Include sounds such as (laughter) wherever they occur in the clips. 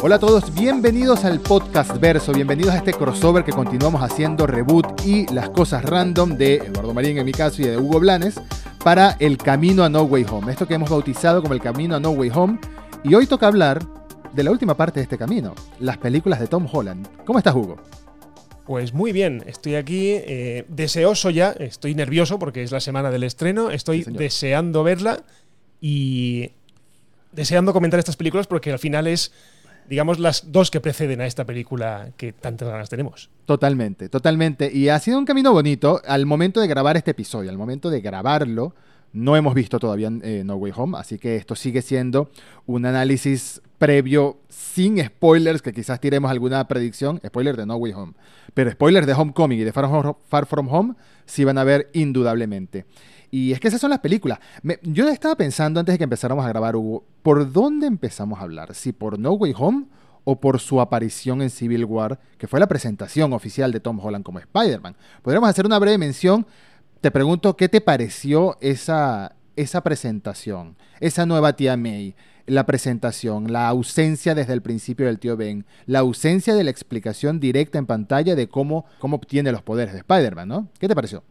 Hola a todos, bienvenidos al podcast Verso, bienvenidos a este crossover que continuamos haciendo reboot y las cosas random de Eduardo Marín en mi caso y de Hugo Blanes para el camino a No Way Home, esto que hemos bautizado como el camino a No Way Home y hoy toca hablar de la última parte de este camino, las películas de Tom Holland. ¿Cómo estás Hugo? Pues muy bien, estoy aquí eh, deseoso ya, estoy nervioso porque es la semana del estreno, estoy deseando verla y deseando comentar estas películas porque al final es digamos, las dos que preceden a esta película que tantas ganas tenemos. Totalmente, totalmente. Y ha sido un camino bonito al momento de grabar este episodio, al momento de grabarlo. No hemos visto todavía eh, No Way Home, así que esto sigue siendo un análisis previo sin spoilers, que quizás tiremos alguna predicción, spoiler de No Way Home. Pero spoilers de Homecoming y de Far From Home sí van a ver indudablemente. Y es que esas son las películas. yo estaba pensando antes de que empezáramos a grabar, Hugo, ¿por dónde empezamos a hablar? ¿Si por No Way Home o por su aparición en Civil War, que fue la presentación oficial de Tom Holland como Spider-Man? Podríamos hacer una breve mención. Te pregunto, ¿qué te pareció esa, esa presentación? Esa nueva tía May, la presentación, la ausencia desde el principio del tío Ben, la ausencia de la explicación directa en pantalla de cómo, cómo obtiene los poderes de Spider-Man, ¿no? ¿Qué te pareció?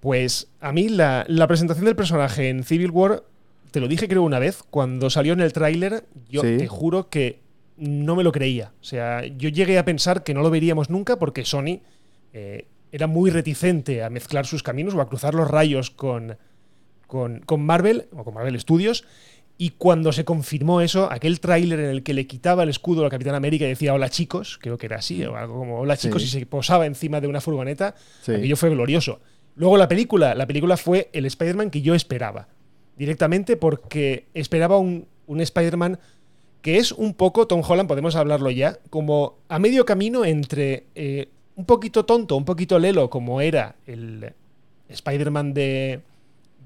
Pues a mí la, presentación del personaje en Civil War, te lo dije creo una vez, cuando salió en el tráiler, yo te juro que no me lo creía. O sea, yo llegué a pensar que no lo veríamos nunca porque Sony eh, era muy reticente a mezclar sus caminos o a cruzar los rayos con, con, con Marvel o con Marvel Studios. Y cuando se confirmó eso, aquel tráiler en el que le quitaba el escudo a la Capitán América y decía hola chicos, creo que era así, o algo como hola chicos, y se posaba encima de una furgoneta, aquello fue glorioso. Luego la película, la película fue el Spider-Man que yo esperaba. Directamente porque esperaba un, Spider-Man que es un poco, Tom Holland, podemos hablarlo ya, como a medio camino entre eh, un poquito tonto, un poquito lelo, como era el Spider-Man de,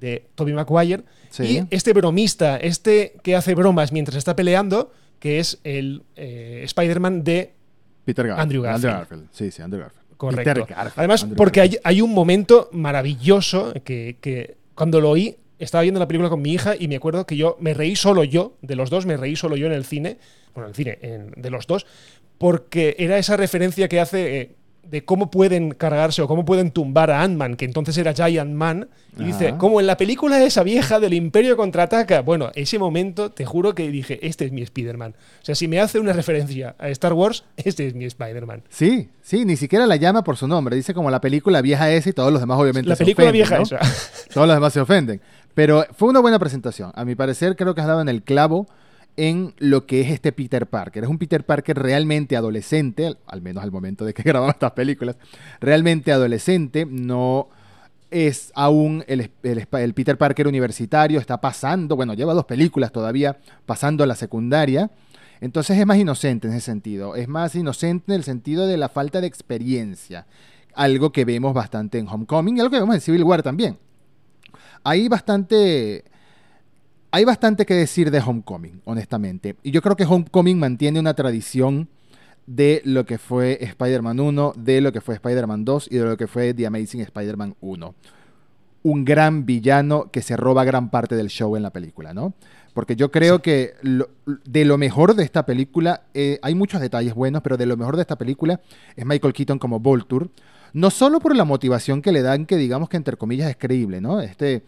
de Tobey Maguire, y este bromista, este que hace bromas mientras está peleando, que es el eh, Spider-Man de Peter Andrew Garfield. Andrew Garfield. Sí, sí, Andrew Garfield. Correcto. Además, porque hay, un momento maravilloso que, cuando lo oí, estaba viendo la película con mi hija y me acuerdo que yo me reí solo yo, de los dos, me reí solo yo en el cine, bueno, en el cine, de los dos, porque era esa referencia que hace eh, de cómo pueden cargarse o cómo pueden tumbar a Ant-Man, que entonces era Giant Man, y dice, como en la película esa vieja del Imperio contraataca. Bueno, ese momento, te juro que dije, este es mi Spider-Man. O sea, si me hace una referencia a Star Wars, este es mi Spider-Man. Sí, sí, ni siquiera la llama por su nombre, dice como la película vieja esa y todos los demás obviamente la película vieja esa. Todos los demás se ofenden. Pero fue una buena presentación. A mi parecer creo que has dado en el clavo en lo que es este Peter Parker. Es un Peter Parker realmente adolescente, al menos al momento de que (laughs) grabamos estas películas, realmente adolescente, no es aún el, Peter Parker universitario, está pasando, bueno, lleva dos películas todavía pasando a la secundaria, entonces es más inocente en ese sentido, es más inocente en el sentido de la falta de experiencia, algo que vemos bastante en Homecoming y algo que vemos en Civil War también. Hay bastante hay bastante que decir de Homecoming, honestamente. Y yo creo que Homecoming mantiene una tradición de lo que fue Spider-Man 1, de lo que fue Spider-Man 2 y de lo que fue The Amazing Spider-Man 1. Un gran villano que se roba gran parte del show en la película, ¿no? Porque yo creo que de lo mejor de esta película, eh, hay muchos detalles buenos, pero de lo mejor de esta película es Michael Keaton como Volture. No solo por la motivación que le dan, que digamos que entre comillas es creíble, ¿no? Este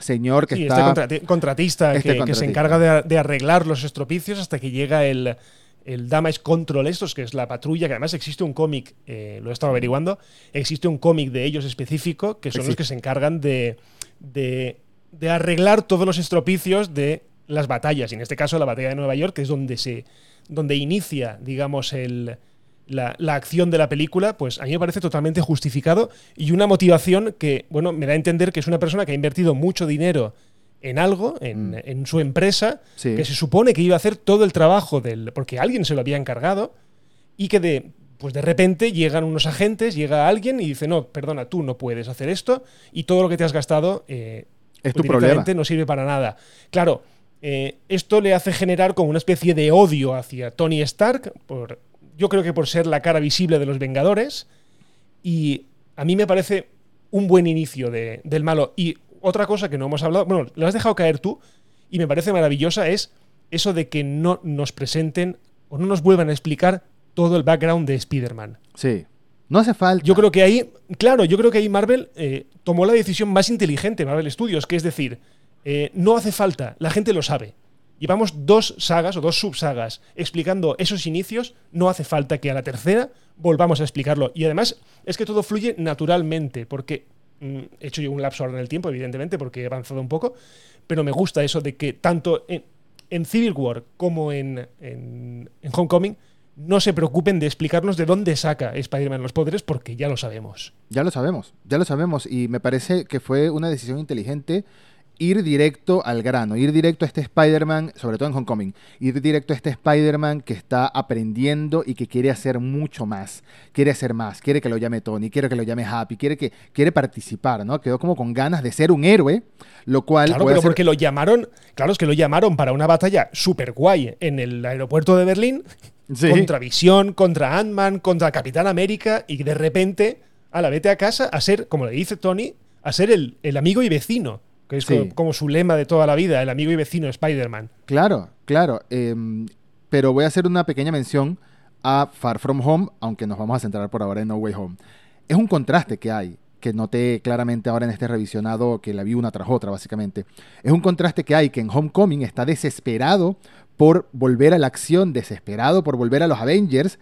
señor que está... Este contratista este que, se encarga de, arreglar los estropicios hasta que llega el, el Damage Control estos, que es la patrulla, que además existe un cómic, eh, lo he estado averiguando, existe un cómic de ellos específico, que son los que se encargan de, de, de, arreglar todos los estropicios de las batallas, y en este caso la batalla de Nueva York, que es donde se donde inicia, digamos, el, la, acción de la película, pues a mí me parece totalmente justificado y una motivación que, bueno, me da a entender que es una persona que ha invertido mucho dinero en algo, en, mm. su empresa, que se supone que iba a hacer todo el trabajo del. porque alguien se lo había encargado, y que de. Pues de repente llegan unos agentes, llega alguien y dice, no, perdona, tú no puedes hacer esto, y todo lo que te has gastado eh, es tu problema. no sirve para nada. Claro, eh, esto le hace generar como una especie de odio hacia Tony Stark por yo creo que por ser la cara visible de los Vengadores. Y a mí me parece un buen inicio del malo. Y otra cosa que no hemos hablado, bueno, lo has dejado caer tú y me parece maravillosa es eso de que no nos presenten o no nos vuelvan a explicar todo el background de Spider-Man. Sí. No hace falta. Yo creo que ahí, claro, yo creo que ahí Marvel eh, tomó la decisión más inteligente, Marvel Studios, que es decir, eh, no hace falta, la gente lo sabe. Llevamos dos sagas o dos subsagas explicando esos inicios, no hace falta que a la tercera volvamos a explicarlo. Y además es que todo fluye naturalmente, porque mm, he hecho yo un lapso ahora en el tiempo, evidentemente, porque he avanzado un poco, pero me gusta eso de que tanto en, Civil War como en, en, Homecoming no se preocupen de explicarnos de dónde saca Spider-Man los poderes, porque ya lo sabemos. Ya lo sabemos, ya lo sabemos, y me parece que fue una decisión inteligente ir directo al grano, ir directo a este Spider-Man, sobre todo en Homecoming, ir directo a este Spider-Man que está aprendiendo y que quiere hacer mucho más, quiere hacer más, quiere que lo llame Tony, quiere que lo llame Happy, quiere que quiere participar, ¿no? Quedó como con ganas de ser un héroe, lo cual Claro, pero porque lo llamaron, claro, es que lo llamaron para una batalla súper guay en el aeropuerto de Berlín contra Visión, contra Ant-Man, contra Capitán América y de repente, a la vete a casa a ser, como le dice Tony, a ser el, el amigo y vecino que es como, su lema de toda la vida, el amigo y vecino Spider-Man. Claro, claro. Em, pero voy a hacer una pequeña mención a Far From Home, aunque nos vamos a centrar por ahora en No Way Home. Es un contraste que hay, que noté claramente ahora en este revisionado, que la vi una tras otra, básicamente. Es un contraste que hay que en Homecoming está desesperado por volver a la acción, desesperado por volver a los Avengers,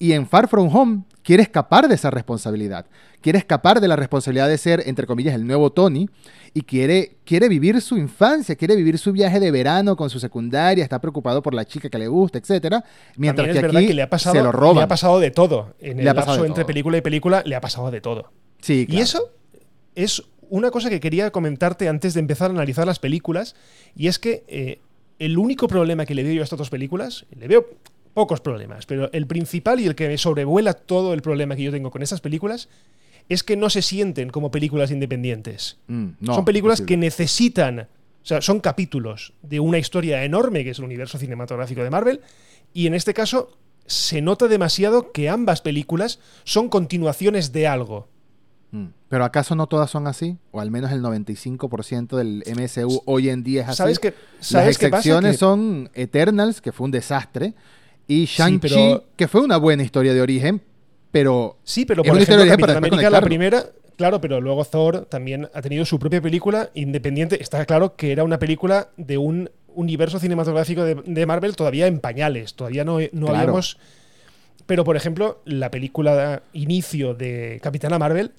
y en Far From Home quiere escapar de esa responsabilidad. Quiere escapar de la responsabilidad de ser, entre comillas, el nuevo Tony y quiere, quiere vivir su infancia, quiere vivir su viaje de verano con su secundaria, está preocupado por la chica que le gusta, etcétera. Mientras que aquí le ha pasado, se lo roban. Le ha pasado de todo. En el lapso entre película y película le ha pasado de todo. Sí, Y eso es una cosa que quería comentarte antes de empezar a analizar las películas, y es que eh, el único problema que le veo yo a estas dos películas, le veo pocos problemas, pero el principal y el que me sobrevuela todo el problema que yo tengo con estas películas es que no se sienten como películas independientes. Mm, son películas que necesitan, o sea, son capítulos de una historia enorme que es el universo cinematográfico de Marvel, y en este caso se nota demasiado que ambas películas son continuaciones de algo. Mm. Pero ¿acaso no todas son así? O al menos el 95% del MSU hoy en día es así. ¿Sabes que, Las excepciones son Eternals, que fue un desastre, y Shang-Chi, que fue una buena historia de origen, pero. Sí, pero por ejemplo, América la primera. Claro, pero luego Thor también ha tenido su propia película independiente. Está claro que era una película de un universo cinematográfico de, Marvel todavía en pañales. Todavía no, no habíamos. Pero, por ejemplo, la película inicio de Capitana Marvel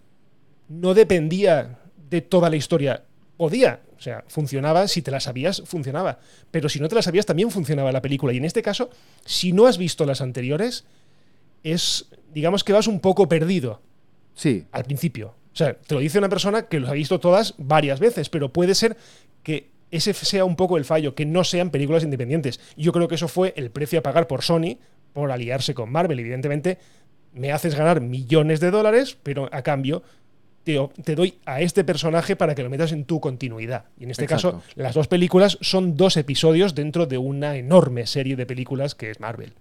no dependía de toda la historia. Podía, o sea, funcionaba, si te la sabías, funcionaba. Pero si no te la sabías, también funcionaba la película. Y en este caso, si no has visto las anteriores, es, digamos que vas un poco perdido. Sí. Al principio. O sea, te lo dice una persona que los ha visto todas varias veces, pero puede ser que ese sea un poco el fallo, que no sean películas independientes. Yo creo que eso fue el precio a pagar por Sony por aliarse con Marvel. Evidentemente, me haces ganar millones de dólares, pero a cambio te, doy a este personaje para que lo metas en tu continuidad. Y en este caso, las dos películas son dos episodios dentro de una enorme serie de películas que es Marvel.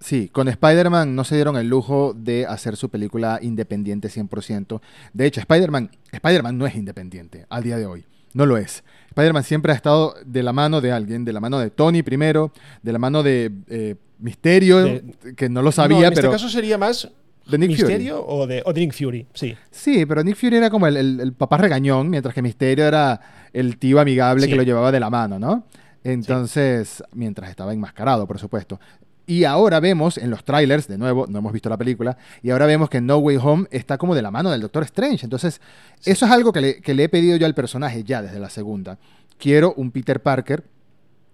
Sí, con Spider-Man no se dieron el lujo de hacer su película independiente 100%. De hecho, Spider-Man Spider no es independiente al día de hoy. No lo es. Spider-Man siempre ha estado de la mano de alguien, de la mano de Tony primero, de la mano de eh, Misterio, que no lo sabía, en este caso sería más ¿De Nick ¿Misterio O, de, Nick Fury? Sí. Sí, pero Nick Fury era como el, papá regañón, mientras que Misterio era el tío amigable que lo llevaba de la mano, ¿no? Entonces, mientras estaba enmascarado, por supuesto. Y ahora vemos en los trailers, de nuevo, no hemos visto la película, y ahora vemos que No Way Home está como de la mano del Doctor Strange. Entonces, eso es algo que le, que le he pedido yo al personaje ya desde la segunda. Quiero un Peter Parker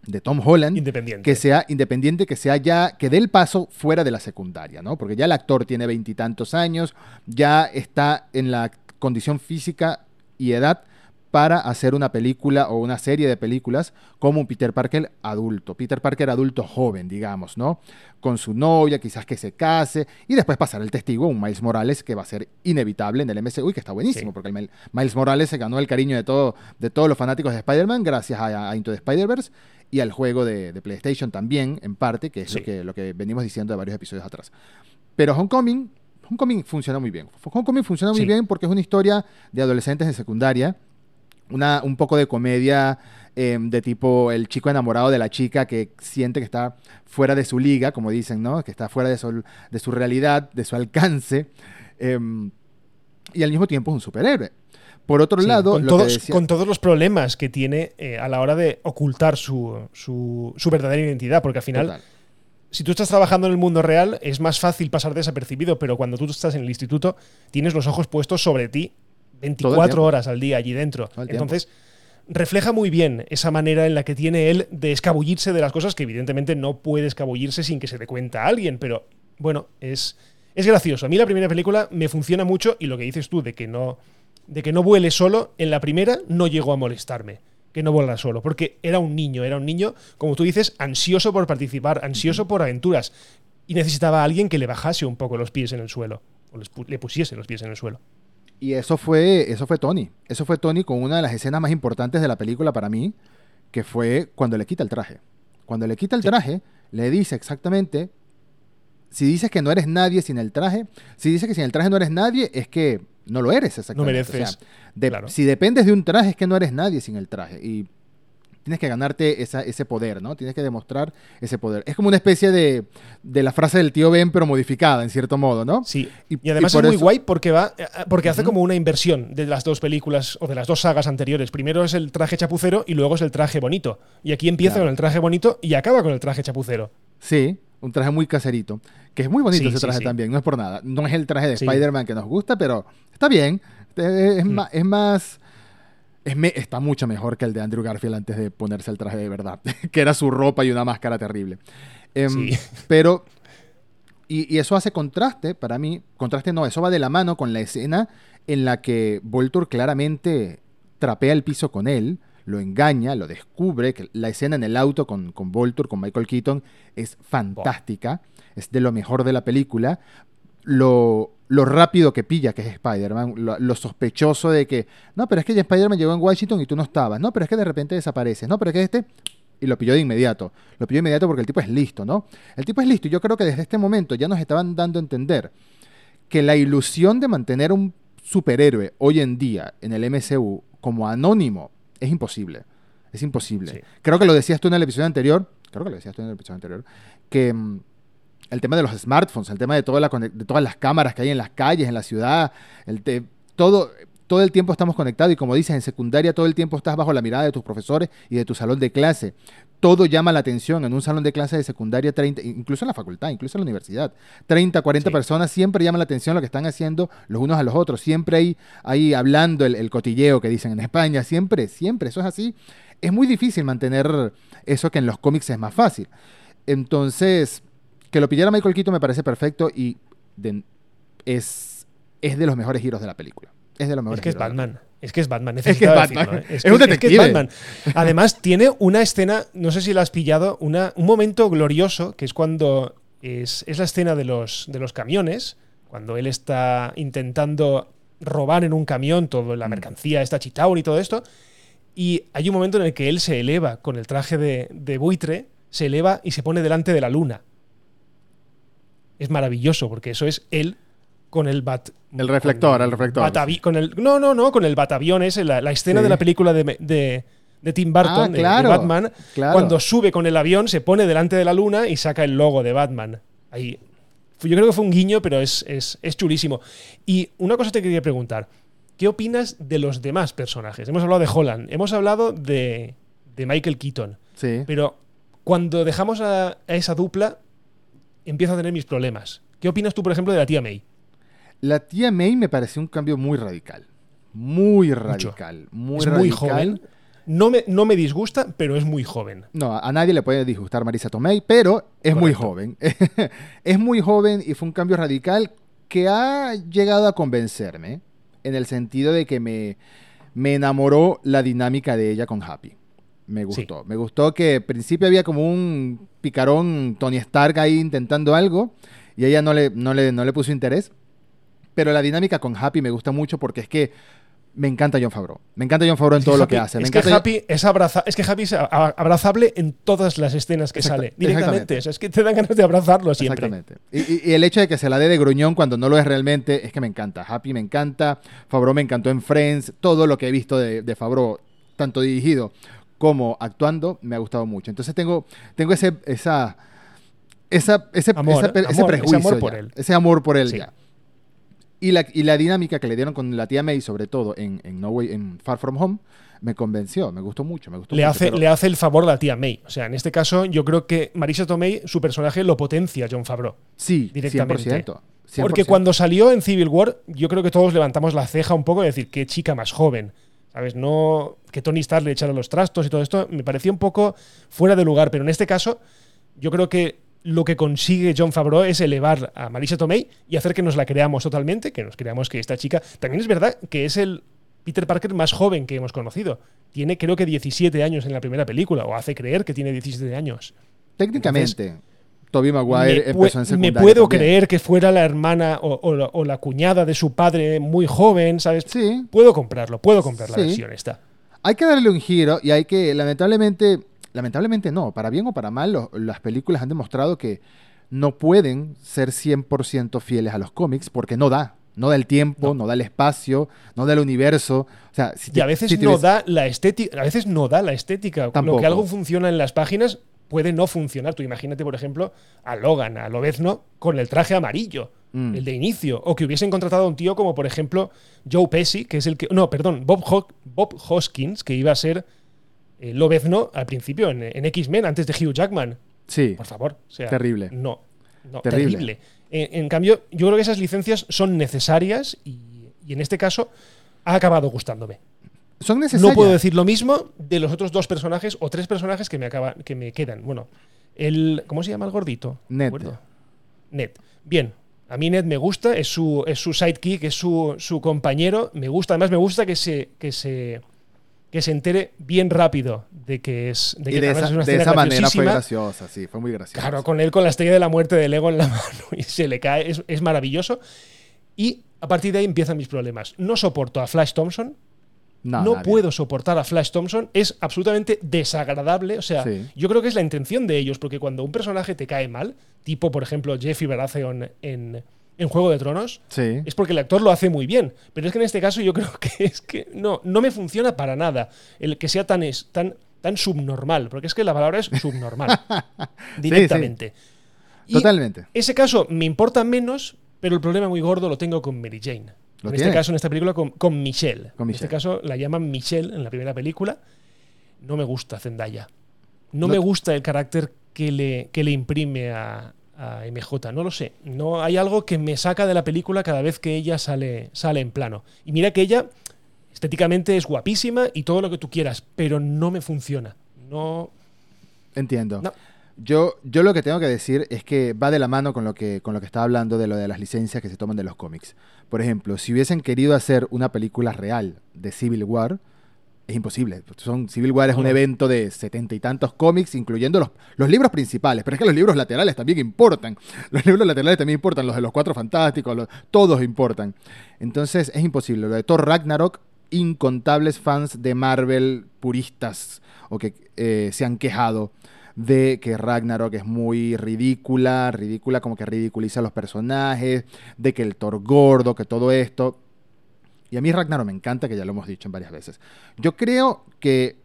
de Tom Holland independiente. que sea independiente, que sea ya, que dé el paso fuera de la secundaria, ¿no? Porque ya el actor tiene veintitantos años, ya está en la condición física y edad para hacer una película o una serie de películas como un Peter Parker adulto, Peter Parker adulto joven, digamos, ¿no? Con su novia, quizás que se case, y después pasar el testigo, un Miles Morales que va a ser inevitable en el MCU y que está buenísimo, porque el Miles Morales se ganó el cariño de, todo, de todos los fanáticos de Spider-Man gracias a, a Into the Spider-Verse y al juego de, PlayStation también, en parte, que es lo, que, lo que venimos diciendo de varios episodios atrás. Pero Homecoming, Homecoming funciona muy bien. Homecoming funciona muy bien porque es una historia de adolescentes de secundaria, una, un poco de comedia em, de tipo el chico enamorado de la chica que siente que está fuera de su liga, como dicen, ¿no? Que está fuera de su, de su realidad, de su (laughs) alcance. Em, y al mismo tiempo es un superhéroe. Por otro lado, con, todos, con todos los problemas que tiene eh, a la hora de ocultar su, su, verdadera identidad, porque al final, si tú estás trabajando en el mundo real, es más fácil pasar desapercibido, pero cuando tú estás en el instituto, tienes los ojos puestos sobre ti 24 horas al día allí dentro. Entonces, refleja muy bien esa manera en la que tiene él de escabullirse de las cosas que evidentemente no puede escabullirse sin que se te cuenta a alguien, pero bueno, es, es gracioso. A mí la primera película me funciona mucho y lo que dices tú de que no, de que no vuele solo, en la primera no llegó a molestarme que no vuela solo, porque era un niño, era un niño, como tú dices, ansioso por participar, ansioso por aventuras, y necesitaba a alguien que le bajase un poco los pies en el suelo, o le pusiese los pies en el suelo. Y eso fue, eso fue Tony. Eso fue Tony con una de las escenas más importantes de la película para mí, que fue cuando le quita el traje. Cuando le quita el traje, le dice exactamente, si dices que no eres nadie sin el traje, si dices que sin el traje no eres nadie, es que no lo eres exactamente. No mereces. Si dependes de un traje, es que no eres nadie sin el traje. Y tienes que ganarte ese poder, ¿no? Tienes que demostrar ese poder. Es como una especie de, la frase del tío Ben, pero modificada, en cierto modo, ¿no? Sí. Y, además es muy guay porque va, eh, porque hace como una inversión de las dos películas o de las dos sagas anteriores. Primero es el traje chapucero y luego es el traje bonito. Y aquí empieza con el traje bonito y acaba con el traje chapucero. Sí, un traje muy caserito. Que es muy bonito ese traje también, no es por nada. No es el traje de Spider-Man que nos gusta, pero está bien. Es, mm. es más está mucho mejor que el de Andrew Garfield antes de ponerse el traje de verdad, (laughs) que era su ropa y una máscara terrible. Em, (laughs) pero, y, eso hace contraste para mí, contraste no, eso va de la mano con la escena en la que Voltur claramente trapea el piso con él, lo engaña, lo descubre, que la escena en el auto con, con Voltur, con Michael Keaton, es fantástica, es de lo mejor de la película, lo, lo rápido que pilla que es Spider-Man, lo, sospechoso de que, no, pero es que ya Spider-Man llegó en Washington y tú no estabas, no, pero es que de repente desapareces, no, pero es que este, y lo pilló de inmediato, lo pilló de inmediato porque el tipo es listo, ¿no? El tipo es listo y yo creo que desde este momento ya nos estaban dando a entender que la ilusión de mantener un superhéroe hoy en día en el MCU como anónimo es imposible, es imposible. Creo que lo decías tú en el episodio anterior, creo que lo decías tú en el episodio anterior, que mm, el tema de los smartphones, el tema de, toda la, de todas las cámaras que hay en las calles, en la ciudad, el todo, todo el tiempo estamos conectados y como dices, en secundaria todo el tiempo estás bajo la mirada de tus profesores y de tu salón de clase. Todo llama la atención en un salón de clase de secundaria, 30, incluso en la facultad, incluso en la universidad. 30, 40 personas siempre llaman la atención lo que están haciendo los unos a los otros. Siempre hay ahí hablando el, el cotilleo que dicen en España. Siempre, siempre, eso es así. Es muy difícil mantener eso que en los cómics es más fácil. Entonces, que lo pillara Michael Keaton me parece perfecto y es, es de los mejores giros de la película. Es de los mejores Es que es Batman. Es que es Batman. Es que es Batman. Es, un detective. Es Batman. Además, tiene una escena, no sé si la has pillado, una, un momento glorioso, que es cuando es, es la escena de los, de los camiones, cuando él está intentando robar en un camión toda la mm. mercancía, esta Chitown y todo esto. Y hay un momento en el que él se eleva con el traje de, de buitre, se eleva y se pone delante de la luna es maravilloso, porque eso es él con el bat. El reflector, el, reflector. con el, no, no, no, con el batavión ese, la, escena de la película de, Tim Burton, ah, de, Batman, cuando sube con el avión, se pone delante de la luna y saca el logo de Batman. Ahí. Yo creo que fue un guiño, pero es, es, es chulísimo. Y una cosa te quería preguntar. ¿Qué opinas de los demás personajes? Hemos hablado de Holland, hemos hablado de, de Michael Keaton. Sí. Pero cuando dejamos a esa dupla, empiezo a tener mis problemas. ¿Qué opinas tú, por ejemplo, de la tía May? La tía May me pareció un cambio muy radical. Muy radical. Muy es muy joven. No me, no me, disgusta, pero es muy joven. No, a nadie le puede disgustar Marisa Tomei, pero es muy joven. (laughs) es muy joven y fue un cambio radical que ha llegado a convencerme en el sentido de que me, me enamoró la dinámica de ella con Happy. Me gustó. Me gustó que al principio había como un picarón Tony Stark ahí intentando algo y ella no le, no le, no le puso interés. Pero la dinámica con Happy me gusta mucho porque es que me encanta John Favreau. Me encanta John Favreau en todo lo que hace. es, que Happy es, es que Happy es abrazable en todas las escenas que sale directamente. es que te dan ganas de abrazarlo siempre. Exactamente. Y, el hecho de que se la dé de gruñón cuando no lo es realmente, es que me encanta. Happy me encanta. Favreau me encantó en Friends. Todo lo que he visto de, de Favreau, tanto dirigido como actuando, me ha gustado mucho. Entonces tengo, tengo ese, esa, esa, ese, ese prejuicio. Ese amor por él. Ese amor por él ya. Y la, y la dinámica que le dieron con la tía May, sobre todo en, en, no Way, en Far From Home, me convenció, me gustó mucho. Me gustó le, hace, le hace el favor a la tía May. O sea, en este caso, yo creo que Marisa Tomei, su personaje, lo potencia John Favreau. Sí, directamente. 100%, Porque cuando salió en Civil War, yo creo que todos levantamos la ceja un poco de decir, qué chica más joven. ¿Sabes? No. Que Tony Stark le echara los trastos y todo esto me parecía un poco fuera de lugar. Pero en este caso, yo creo que lo que consigue John Favreau es elevar a Marisa Tomei y hacer que nos la creamos totalmente, que nos creamos que esta chica. También es verdad que es el Peter Parker más joven que hemos conocido. Tiene creo que 17 años en la primera película, o hace creer que tiene 17 años. Técnicamente. Tobey Maguire empezó en secundaria. Me puedo creer que fuera la hermana o, la, cuñada de su padre muy joven, ¿sabes? Sí. Puedo comprarlo, puedo comprar la versión esta. Hay que darle un giro y hay que, lamentablemente, lamentablemente no, para bien o para mal, las películas han demostrado que no pueden ser 100% fieles a los cómics porque no da. No da el tiempo, no, da el espacio, no da el universo. O sea, y a veces no da la estética, a veces no da la estética. Lo que algo funciona en las páginas puede no funcionar. Tú imagínate, por ejemplo, a Logan, a Lobezno, con el traje amarillo, mm. el de inicio. O que hubiesen contratado a un tío como, por ejemplo, Joe Pesci, que es el que. No, perdón, Bob, Bob Hoskins, que iba a ser eh, Lobezno al principio en, X-Men, antes de Hugh Jackman. Sí. Por favor. terrible. No. no terrible. En, cambio, yo creo que esas licencias son necesarias y, en este caso ha acabado gustándome. Son necesarias. No puedo decir lo mismo de los otros dos personajes o tres personajes que me, acaba, que me quedan. Bueno, el. ¿Cómo se llama el gordito? Ned. Ned. Bien. A mí Ned me gusta, es su, es su sidekick, es su, su compañero. Me gusta, además me gusta que se, que se que se entere bien rápido de que es de, que de esa, de esa manera fue graciosa, sí, fue muy graciosa. Claro, con él con la estrella de la muerte de Lego en la (laughs) mano y se le cae, es, maravilloso. Y a partir de ahí empiezan mis problemas. No soporto a Flash Thompson. No, puedo soportar a Flash Thompson. Es absolutamente desagradable. O sea, yo creo que es la intención de ellos, porque cuando un personaje te cae mal, tipo, por ejemplo, Jeffy Baratheon en, en Juego de Tronos, es porque el actor lo hace muy bien. Pero es que en este caso yo creo (laughs) que es que no, no me funciona para nada el que sea tan, tan, tan subnormal, porque es que la palabra es subnormal, (laughs) directamente. Totalmente. Ese caso me importa menos, pero el problema muy gordo lo tengo con Mary Jane. En este caso, en esta película, con, Michelle. En este caso, la llaman Michelle en la primera película. No me gusta Zendaya. No, me gusta el carácter que le, que le imprime a, a MJ, no lo sé. No hay algo que me saca de la película cada vez que ella sale, sale en plano. Y mira que ella estéticamente es guapísima y todo lo que tú quieras, pero no me funciona. No. Entiendo. Yo, yo lo que tengo que decir es que va de la mano con lo que, con lo que estaba hablando de lo de las licencias que se toman de los cómics. Por ejemplo, si hubiesen querido hacer una película real de Civil War, es imposible. Son, Civil War es un evento de setenta y tantos cómics, incluyendo los, los libros principales. Pero es que los libros laterales también importan. (laughs) Los libros laterales también importan, los de los Cuatro Fantásticos, todos importan. Entonces es imposible. Lo de Thor Ragnarok, incontables fans de Marvel puristas o que eh, se han quejado de que Ragnarok es muy ridícula, ridícula como que ridiculiza a los personajes, de que el Thor gordo, que todo esto y a mí Ragnarok me encanta, que ya lo hemos dicho en varias veces. Yo creo que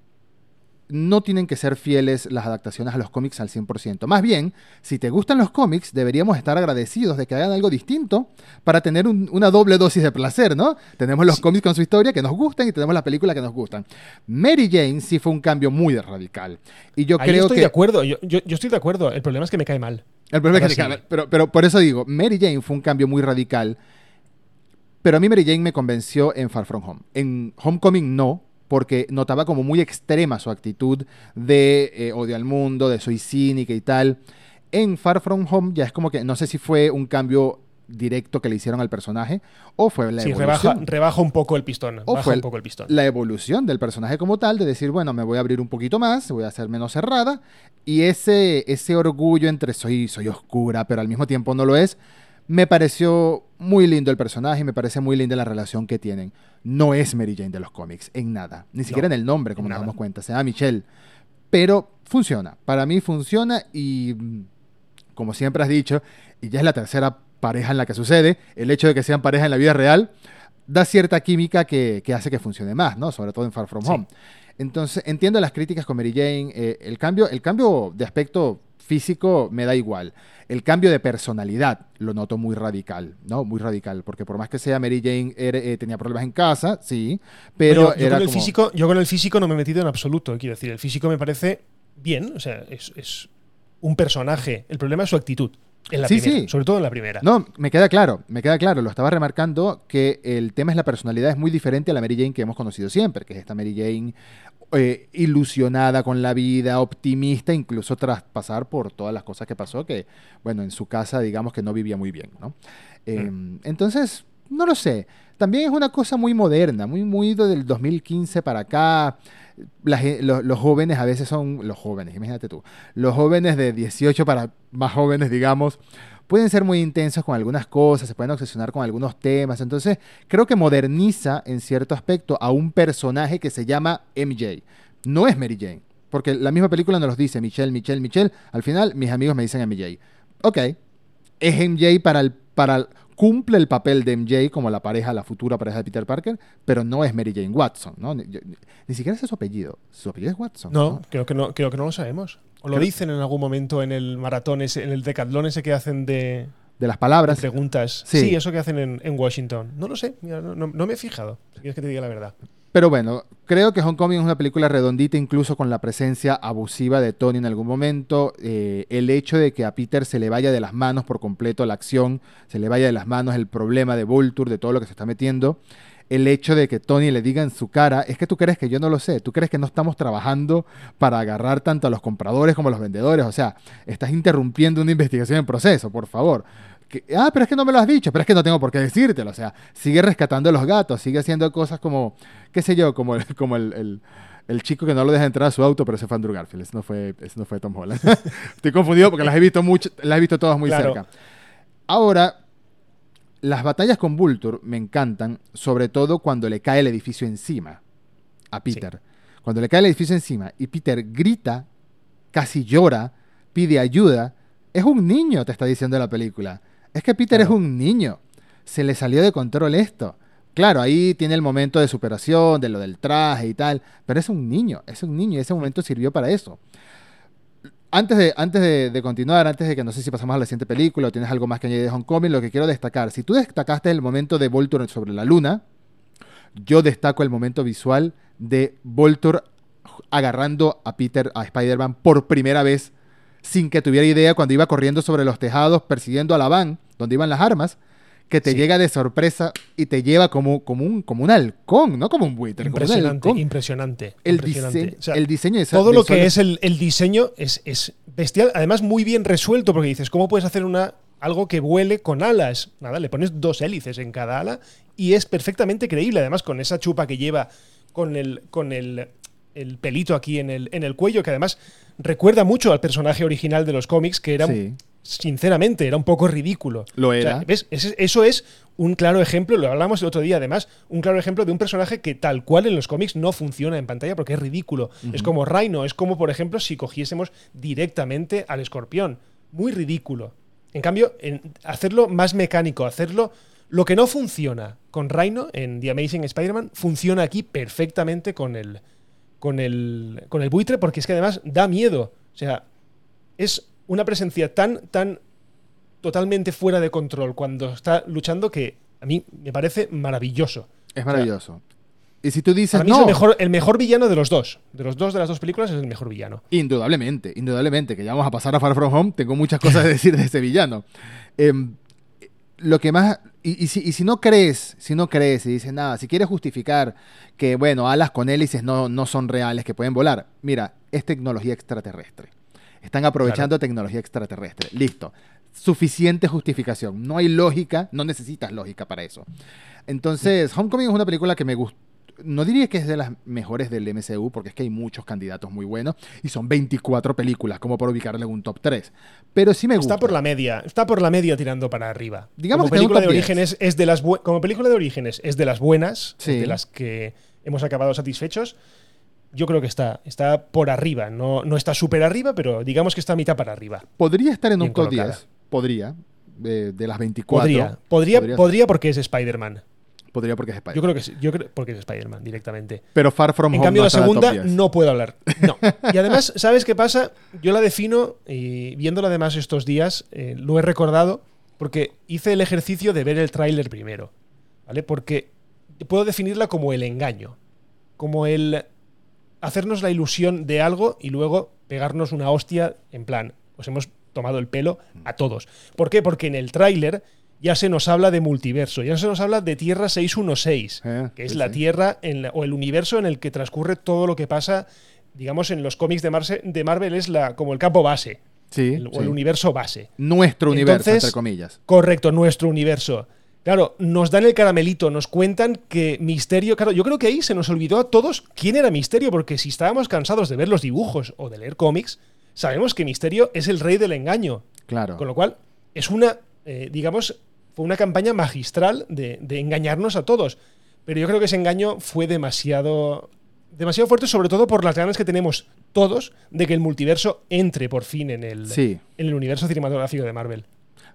no tienen que ser fieles las adaptaciones a los cómics al 100%. Más bien, si te gustan los cómics, deberíamos estar agradecidos de que hagan algo distinto para tener una doble dosis de placer, ¿no? Tenemos los cómics con su historia que nos gustan y tenemos la película que nos gustan. Mary Jane sí fue un cambio muy radical. Y yo creo estoy que... de acuerdo, yo, yo, estoy de acuerdo. El problema es que me cae mal. El problema es que me cae mal. Pero, pero por eso digo, Mary Jane fue un cambio muy radical pero a mí Mary Jane me convenció en Far From Home. En Homecoming no, porque notaba como muy extrema su actitud de eh, odio al mundo, de soy cínica y tal. En Far From Home ya es como que no sé si fue un cambio directo que le hicieron al personaje o fue la evolución. Sí, rebaja, un poco el pistón. O fue un poco el pistón. La evolución del personaje como tal, de decir, bueno, me voy a abrir un poquito más, voy a ser menos cerrada. Y ese, ese orgullo entre soy, soy oscura, pero al mismo tiempo no lo es, me pareció muy lindo el personaje y me parece muy linda la relación que tienen. No es Mary Jane de los cómics, en nada. Ni siquiera en el nombre, como nos damos cuenta. Se llama Michelle. Pero funciona. Para mí funciona y, como siempre has dicho, y ya es la tercera pareja en la que sucede, el hecho de que sean pareja en la vida real da cierta química que, hace que funcione más, ¿no? Sobre todo en Far From Home. Entonces, entiendo las críticas con Mary Jane. Eh, el, cambio, el cambio de aspecto físico me da igual. El cambio de personalidad lo noto muy radical, ¿no? Muy radical, porque por más que sea Mary Jane eh, tenía problemas en casa, sí, pero yo, con el físico, yo con el físico no me he metido en absoluto, quiero decir, el físico me parece bien, o sea, es un personaje. El problema es su actitud. En la sí, sí. Sobre todo en la primera. No, me queda claro, me queda claro. Lo estaba remarcando que el tema es la personalidad, es muy diferente a la Mary Jane que hemos conocido siempre, que es esta Mary Jane eh, ilusionada con la vida, optimista, incluso tras pasar por todas las cosas que pasó, que, bueno, en su casa, digamos que no vivía muy bien, ¿no? Em, mm. Entonces, no lo sé. También es una cosa muy moderna, muy, muy del 2015 para acá los, jóvenes a veces son los jóvenes, imagínate tú, los jóvenes de 18 para más jóvenes, digamos, pueden ser muy intensos con algunas cosas, se pueden obsesionar con algunos temas, entonces creo que moderniza en cierto aspecto a un personaje que se llama MJ, no es Mary Jane, porque la misma película nos los dice Michelle, Michelle, Michelle, al final mis amigos me dicen MJ, ok, es MJ para el, para cumple el papel de MJ como la pareja, la futura pareja de Peter Parker, pero no es Mary Jane Watson, ¿no? Ni, siquiera es su apellido. Su apellido es Watson. No, Creo, que no creo que no lo sabemos. O lo dicen en algún momento en el maratón, ese, en el decatlón ese que hacen de... De las palabras. preguntas. Sí. eso que hacen en, Washington. No lo sé, no, no, me he fijado, si quieres que te diga la verdad. Pero bueno, creo que Homecoming es una película redondita, incluso con la presencia abusiva de Tony en algún momento. Eh, el hecho de que a Peter se le vaya de las manos por completo la acción, se le vaya de las manos el problema de Vulture, de todo lo que se está metiendo. El hecho de que Tony le diga en su cara, es que tú crees que yo no lo sé, tú crees que no estamos trabajando para agarrar tanto a los compradores como a los vendedores, o sea, estás interrumpiendo una investigación en proceso, por favor ah, pero es que no me lo has dicho, pero es que no tengo por qué decírtelo. O sea, sigue rescatando a los gatos, sigue haciendo cosas como, qué sé yo, como el, como el, chico que no lo deja entrar a su auto, pero ese fue Andrew Garfield. Ese no fue, ese no fue Tom Holland. (laughs) Estoy confundido porque las he visto mucho, las he visto todas muy cerca. Ahora, las batallas con Vulture me encantan, sobre todo cuando le cae el edificio encima a Peter. Cuando le cae el edificio encima y Peter grita, casi llora, pide ayuda, es un niño, te está diciendo la película. Es que Peter es un niño. Se le salió de control esto. Claro, ahí tiene el momento de superación, de lo del traje y tal, pero es un niño, es un niño y ese momento sirvió para eso. Antes de, antes de, continuar, antes de que no sé si pasamos a la siguiente película o tienes algo más que añadir de Homecoming, lo que quiero destacar, si tú destacaste el momento de Voltor sobre la luna, yo destaco el momento visual de Voltor agarrando a Peter, a Spider-Man por primera vez sin que tuviera idea cuando iba corriendo sobre los tejados persiguiendo a la van donde iban las armas, que te llega de sorpresa y te lleva como, como, un, como un halcón, no como un buitre. Impresionante, impresionante. El, el diseño de Todo lo que es el, diseño es, es, bestial, además muy bien resuelto, porque dices, ¿cómo puedes hacer una algo que vuele con alas? Nada, le pones dos hélices en cada ala y es perfectamente creíble, además con esa chupa que lleva con el, con el, el pelito aquí en el, en el cuello, que además recuerda mucho al personaje original de los cómics, que era, sinceramente, era un poco ridículo. Lo era. ¿ves? Eso es un claro ejemplo, lo hablamos el otro día además, un claro ejemplo de un personaje que tal cual en los cómics no funciona en pantalla porque es ridículo. Es como Rhino, es como, por ejemplo, si cogiésemos directamente al escorpión. Muy ridículo. En cambio, en hacerlo más mecánico, hacerlo... Lo que no funciona con Rhino en The Amazing Spider-Man funciona aquí perfectamente con el, con el, con el buitre porque es que además da miedo. O sea, es una presencia tan, tan totalmente fuera de control cuando está luchando que a mí me parece maravilloso. Es maravilloso. y si tú dices. Para mí es el mejor, el mejor villano de los dos. De los dos de las dos películas es el mejor villano. Indudablemente, indudablemente. Que ya vamos a pasar a Far From Home. Tengo muchas cosas (laughs) que decir de ese villano. Em, lo que más. Y, si, no crees, si no crees y dices nada, si quieres justificar que, bueno, alas con hélices no, no son reales, que pueden volar, mira, es tecnología extraterrestre. Están aprovechando tecnología extraterrestre. Listo. Suficiente justificación. No hay lógica, no necesitas lógica para eso. Entonces, Homecoming es una película que me gustó no diría que es de las mejores del MCU, porque es que hay muchos candidatos muy buenos y son 24 películas, como por ubicarle un top 3. Pero sí me gusta. Está por la media, está por la media tirando para arriba. Digamos como película de orígenes es de las como película de orígenes es de las buenas, de las que hemos acabado satisfechos. Yo creo que está, está por arriba, no, no está súper arriba, pero digamos que está a mitad para arriba. Podría estar en un top 10, podría, de, las 24. Podría, podría, podría porque es Spider-Man. Podría porque es Spider-Man. Yo creo que sí, yo creo porque es Spider-Man directamente. Pero Far From en Home. En cambio, la segunda no puedo hablar. No. (laughs) Y además, ¿sabes qué pasa? Yo la defino, y viéndola además estos días, eh, lo he recordado porque hice el ejercicio de ver el tráiler primero. ¿Vale? Porque puedo definirla como el engaño. Como el hacernos la ilusión de algo y luego pegarnos una hostia en plan, os hemos tomado el pelo a todos. ¿Por qué? Porque en el tráiler ya se nos habla de multiverso, ya se nos habla de Tierra 616, eh, que es la Tierra o el universo en el que transcurre todo lo que pasa, digamos, en los cómics de, de Marvel es la, como el campo base. Sí, o el universo base. Nuestro universo, entre comillas. Correcto, nuestro universo. Claro, nos dan el caramelito, nos cuentan que Misterio. Claro, yo creo que ahí se nos olvidó a todos quién era Misterio, porque si estábamos cansados de ver los dibujos o de leer cómics, sabemos que Misterio es el rey del engaño. Claro. Con lo cual, es una, eh, digamos, fue una campaña magistral de, engañarnos a todos. Pero yo creo que ese engaño fue demasiado, demasiado fuerte, sobre todo por las ganas que tenemos todos de que el multiverso entre por fin en el, en el universo cinematográfico de Marvel.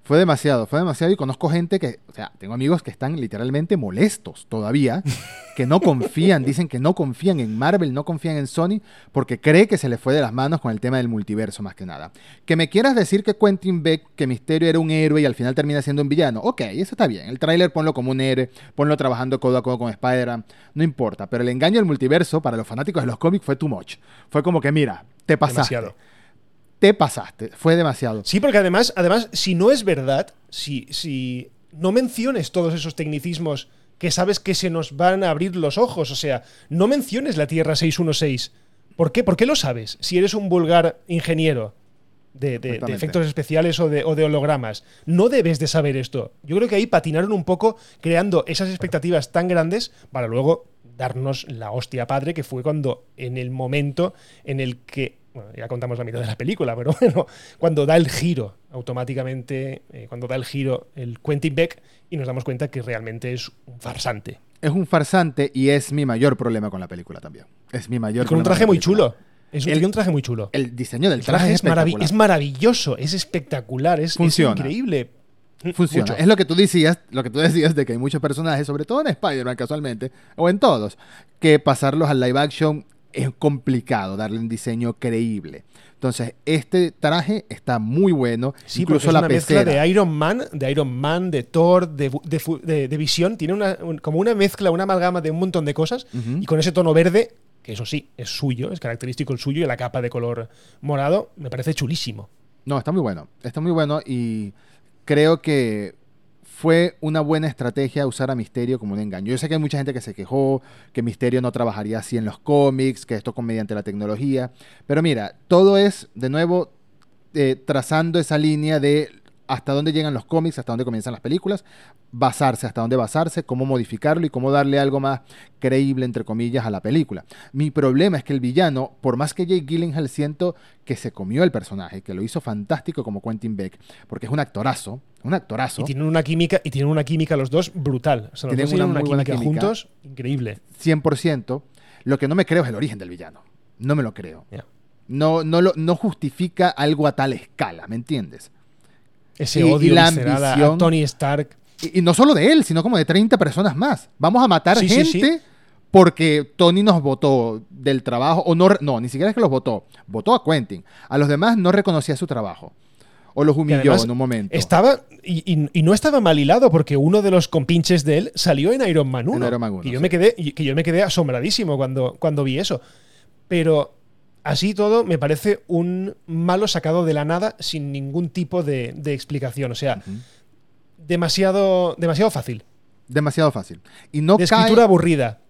Fue demasiado, fue demasiado y conozco gente que, o sea, tengo amigos que están literalmente molestos todavía, (laughs) que no confían, dicen que no confían en Marvel, no confían en Sony, porque cree que se le fue de las manos con el tema del multiverso más que nada. Que me quieras decir que Quentin Beck, que Misterio era un héroe y al final termina siendo un villano, ok, eso está bien, el tráiler ponlo como un héroe, ponlo trabajando codo a codo con Spider-Man, no importa, pero el engaño del multiverso para los fanáticos de los cómics fue too much. Fue como que, mira, te pasaste. Demasiado te pasaste, fue demasiado. Sí, porque además, además si no es verdad, si, si no menciones todos esos tecnicismos que sabes que se nos van a abrir los ojos, o sea, no menciones la Tierra 616. ¿Por qué? ¿Por qué lo sabes? Si eres un vulgar ingeniero de, efectos especiales o de, o de, hologramas, no debes de saber esto. Yo creo que ahí patinaron un poco creando esas expectativas tan grandes para luego darnos la hostia padre que fue cuando en el momento en el que ya contamos la mitad de la película, pero (laughs) bueno, cuando da el giro automáticamente, eh, cuando da el giro el Quentin Beck y nos damos cuenta que realmente es un farsante. Es un farsante y es mi mayor problema con la película también. Es mi mayor con un traje muy chulo. Es un, traje muy chulo. El diseño del traje, es, es, maravilloso, es espectacular, es, increíble. Funciona. Es lo que tú decías, lo que tú decías de que hay muchos personajes, sobre todo en Spider-Man casualmente, o en todos, que pasarlos al live action es complicado darle un diseño creíble. Entonces, este traje está muy bueno. Sí, incluso la una mezcla de Iron Man, de Iron Man, de Thor, de, de, Visión. Tiene una, como una mezcla, una amalgama de un montón de cosas. Y con ese tono verde, que eso sí, es suyo, es característico el suyo, y la capa de color morado, me parece chulísimo. No, está muy bueno. Está muy bueno y creo que fue una buena estrategia usar a Misterio como un engaño. Yo sé que hay mucha gente que se quejó, que Misterio no trabajaría así en los cómics, que esto con mediante la tecnología. Pero mira, todo es, de nuevo, eh, trazando esa línea de hasta dónde llegan los cómics, hasta dónde comienzan las películas, basarse, hasta dónde basarse, cómo modificarlo y cómo darle algo más creíble, entre comillas, a la película. Mi problema es que el villano, por más que Jake Gyllenhaal siento que se comió el personaje, que lo hizo fantástico como Quentin Beck, porque es un actorazo, un actorazo. Y tienen una química, y tienen una química los dos brutal. tienen una, química, juntos, increíble. 100%. Lo que no me creo es el origen del villano. No me lo creo. No, no, lo, no justifica algo a tal escala, ¿me entiendes? Ese odio y la ambición, a Tony Stark. Y, no solo de él, sino como de 30 personas más. Vamos a matar gente porque Tony nos votó del trabajo, o no, no, ni siquiera es que los votó, votó a Quentin. A los demás no reconocía su trabajo. O los humilló en un momento. Estaba, y, no estaba mal hilado, porque uno de los compinches de él salió en Iron Man 1. Iron Man 1 y yo, me quedé, que yo me quedé asombradísimo cuando, cuando vi eso. Pero Así todo, me parece un malo sacado de la nada sin ningún tipo de, explicación. O sea, demasiado, demasiado fácil. Demasiado fácil. Y no de escritura aburrida.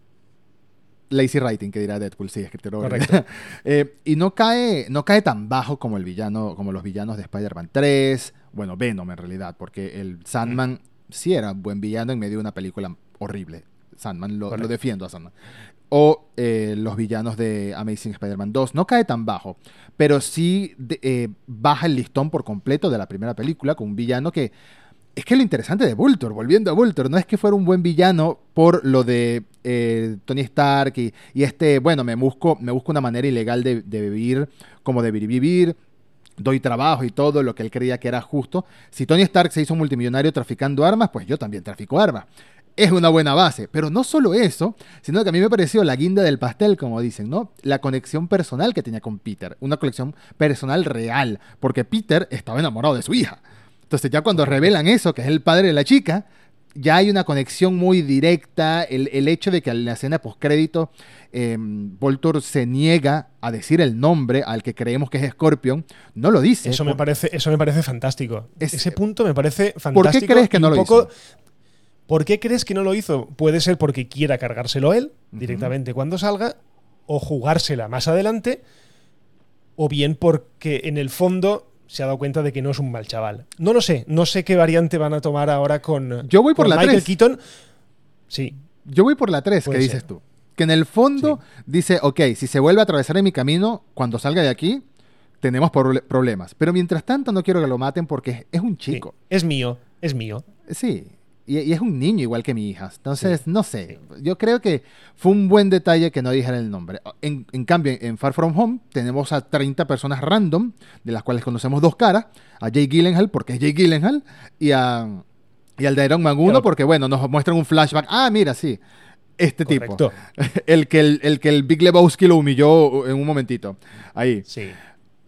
Lazy writing, que dirá Deadpool, sí, escritura Correcto. (laughs) eh, y no cae, no cae tan bajo como el villano, como los villanos de Spider-Man 3. Bueno, Venom en realidad, porque el Sandman sí era un buen villano en medio de una película horrible. Sandman, lo, defiendo a Sandman. O eh, los villanos de Amazing Spider-Man 2. No cae tan bajo, pero sí eh, baja el listón por completo de la primera película con un villano que es que lo interesante de Vulture, volviendo a Vulture, no es que fuera un buen villano por lo de eh, Tony Stark y, este, bueno, me busco, me busco una manera ilegal de, vivir como de vivir, doy trabajo y todo lo que él creía que era justo. Si Tony Stark se hizo multimillonario traficando armas, pues yo también trafico armas. Es una buena base, pero no solo eso, sino que a mí me pareció la guinda del pastel, como dicen, ¿no? La conexión personal que tenía con Peter, una conexión personal real, porque Peter estaba enamorado de su hija. Entonces ya cuando revelan eso, que es el padre de la chica, ya hay una conexión muy directa. El, hecho de que en la escena postcrédito eh, Voltor se niega a decir el nombre al que creemos que es Scorpion, no lo dice. Eso me parece, eso me parece fantástico. Ese punto me parece fantástico. ¿Por qué crees que no lo hizo? ¿Por qué crees que no lo hizo? Puede ser porque quiera cargárselo él directamente cuando salga, o jugársela más adelante, o bien porque en el fondo se ha dado cuenta de que no es un mal chaval. No lo sé, no sé qué variante van a tomar ahora con, Yo voy por la Michael Keaton. Sí. Yo voy por la 3, que dices tú. Que en el fondo dice, ok, si se vuelve a atravesar en mi camino, cuando salga de aquí, tenemos problemas. Pero mientras tanto no quiero que lo maten porque es un chico. es mío, es mío. Sí, y, es un niño igual que mi hija. Entonces, no sé. Yo creo que fue un buen detalle que no dijeran el nombre. En, cambio, en Far From Home tenemos a 30 personas random, de las cuales conocemos dos caras. A Jay Gyllenhaal, porque es Jay Gyllenhaal, y, a, y al de Iron Man 1, porque, bueno, nos muestran un flashback. Ah, mira, sí. Este tipo. (laughs) El que el, el que el Big Lebowski lo humilló en un momentito. Ahí. Sí.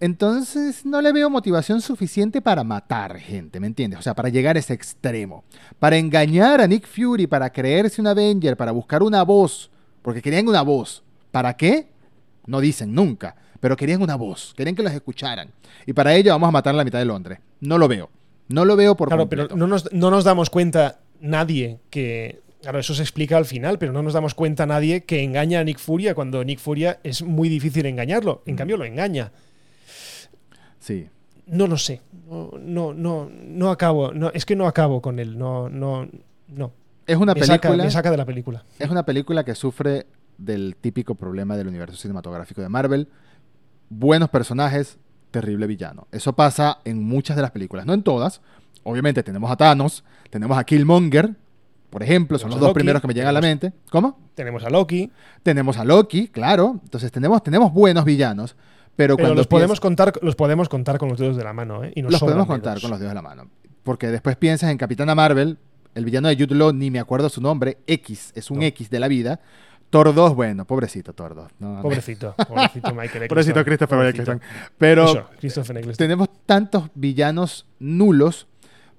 Entonces no le veo motivación suficiente para matar gente, ¿me entiendes? O sea, para llegar a ese extremo. Para engañar a Nick Fury, para creerse un Avenger, para buscar una voz, porque querían una voz. ¿Para qué? No dicen nunca, pero querían una voz, querían que los escucharan. Y para ello vamos a matar a la mitad de Londres. No lo veo. No lo veo por Claro, pero no nos, no nos damos cuenta nadie que Claro, eso se explica al final, pero no nos damos cuenta nadie que engaña a Nick Furia cuando Nick Furia es muy difícil engañarlo. En mm. cambio, lo engaña. Sí. No lo sé. No, no, no, no acabo. No, es que no acabo con él. No, no, no. Es una película. Saca, me saca de la película. Es una película que sufre del típico problema del universo cinematográfico de Marvel. Buenos personajes, terrible villano. Eso pasa en muchas de las películas, no en todas. Obviamente tenemos a Thanos, tenemos a Killmonger, por ejemplo, son los dos primeros que me llegan a la mente. ¿Cómo? Tenemos a Loki. Tenemos a Loki, claro. Entonces tenemos, tenemos buenos villanos. Pero, cuando los, podemos contar, los podemos contar con los dedos de la mano, ¿eh? Y los podemos contar con los dedos de la mano. Porque después piensas en Capitana Marvel, el villano de Jude Law, ni me acuerdo su nombre, X, es un X de la vida. Thor 2, bueno, pobrecito Thor 2. pobrecito, (laughs) pobrecito Michael Pobrecito Christopher Eccleston. Pero tenemos tantos villanos nulos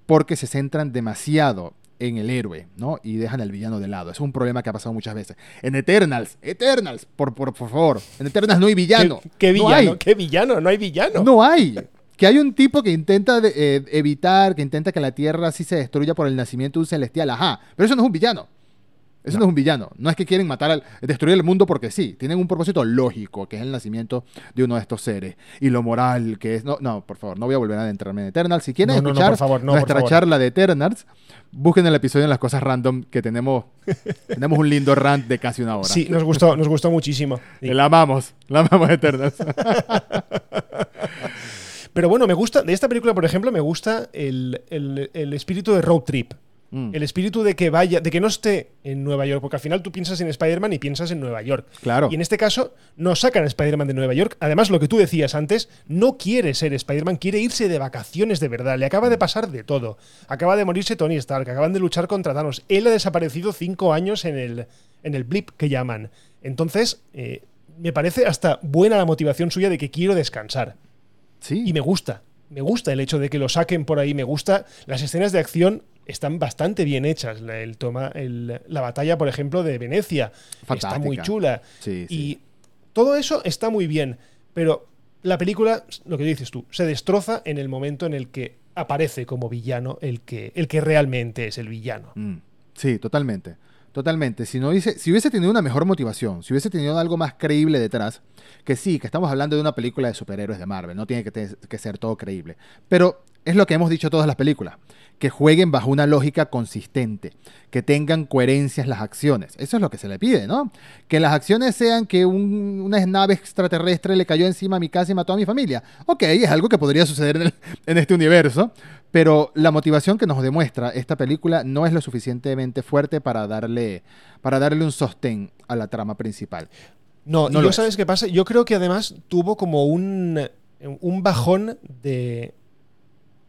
porque se centran demasiado en el héroe, ¿no? Y dejan al villano de lado. Es un problema que ha pasado muchas veces. En Eternals, Eternals, por, por, favor. En Eternals no hay villano. ¿Qué, villano? ¿Qué villano? No hay villano. No hay. Que hay un tipo que intenta eh, evitar, que intenta que la Tierra así se destruya por el nacimiento de un celestial. Ajá. Pero eso no es un villano. Eso no. es un villano. No es que quieren matar al, destruir el mundo porque sí. Tienen un propósito lógico, que es el nacimiento de uno de estos seres. Y lo moral, que es. No, no por favor, no voy a volver a adentrarme en Eternals. Si quieren escuchar nuestra charla de Eternals, busquen el episodio en las cosas random que tenemos. (laughs) tenemos un lindo rant de casi una hora. Sí, nos gustó, nos gustó muchísimo. (laughs) La amamos, la amamos Eternals. (laughs) Pero bueno, me gusta, de esta película, por ejemplo, me gusta el, el espíritu de road trip. Mm. El espíritu de que vaya, de que no esté en Nueva York, porque al final tú piensas en Spider-Man y piensas en Nueva York. Claro. Y en este caso no sacan a Spider-Man de Nueva York. Además, lo que tú decías antes, no quiere ser Spider-Man, quiere irse de vacaciones de verdad. Le acaba de pasar de todo. Acaba de morirse Tony Stark, acaban de luchar contra Thanos. Él ha desaparecido cinco años en el, en el blip que llaman. Entonces, eh, me parece hasta buena la motivación suya de que quiero descansar. Sí. Y me gusta. Me gusta el hecho de que lo saquen por ahí. Me gusta las escenas de acción están bastante bien hechas. El toma, la batalla, por ejemplo, de Venecia está muy chula. Y todo eso está muy bien. Pero la película, lo que dices tú, se destroza en el momento en el que aparece como villano el que, el que realmente es el villano. Mm. Sí, totalmente. Totalmente. Si, no hubiese, si hubiese tenido una mejor motivación, si hubiese tenido algo más creíble detrás, que sí, que estamos hablando de una película de superhéroes de Marvel, no tiene que, que ser todo creíble. Pero es lo que hemos dicho todas las películas que jueguen bajo una lógica consistente, que tengan coherencias las acciones. Eso es lo que se le pide, ¿no? Que las acciones sean que una nave extraterrestre le cayó encima a mi casa y mató a mi familia. Ok, es algo que podría suceder en, en este universo, pero la motivación que nos demuestra esta película no es lo suficientemente fuerte para darle, para darle un sostén a la trama principal. No, no lo sabes qué pasa. Yo creo que además tuvo como un, un bajón de,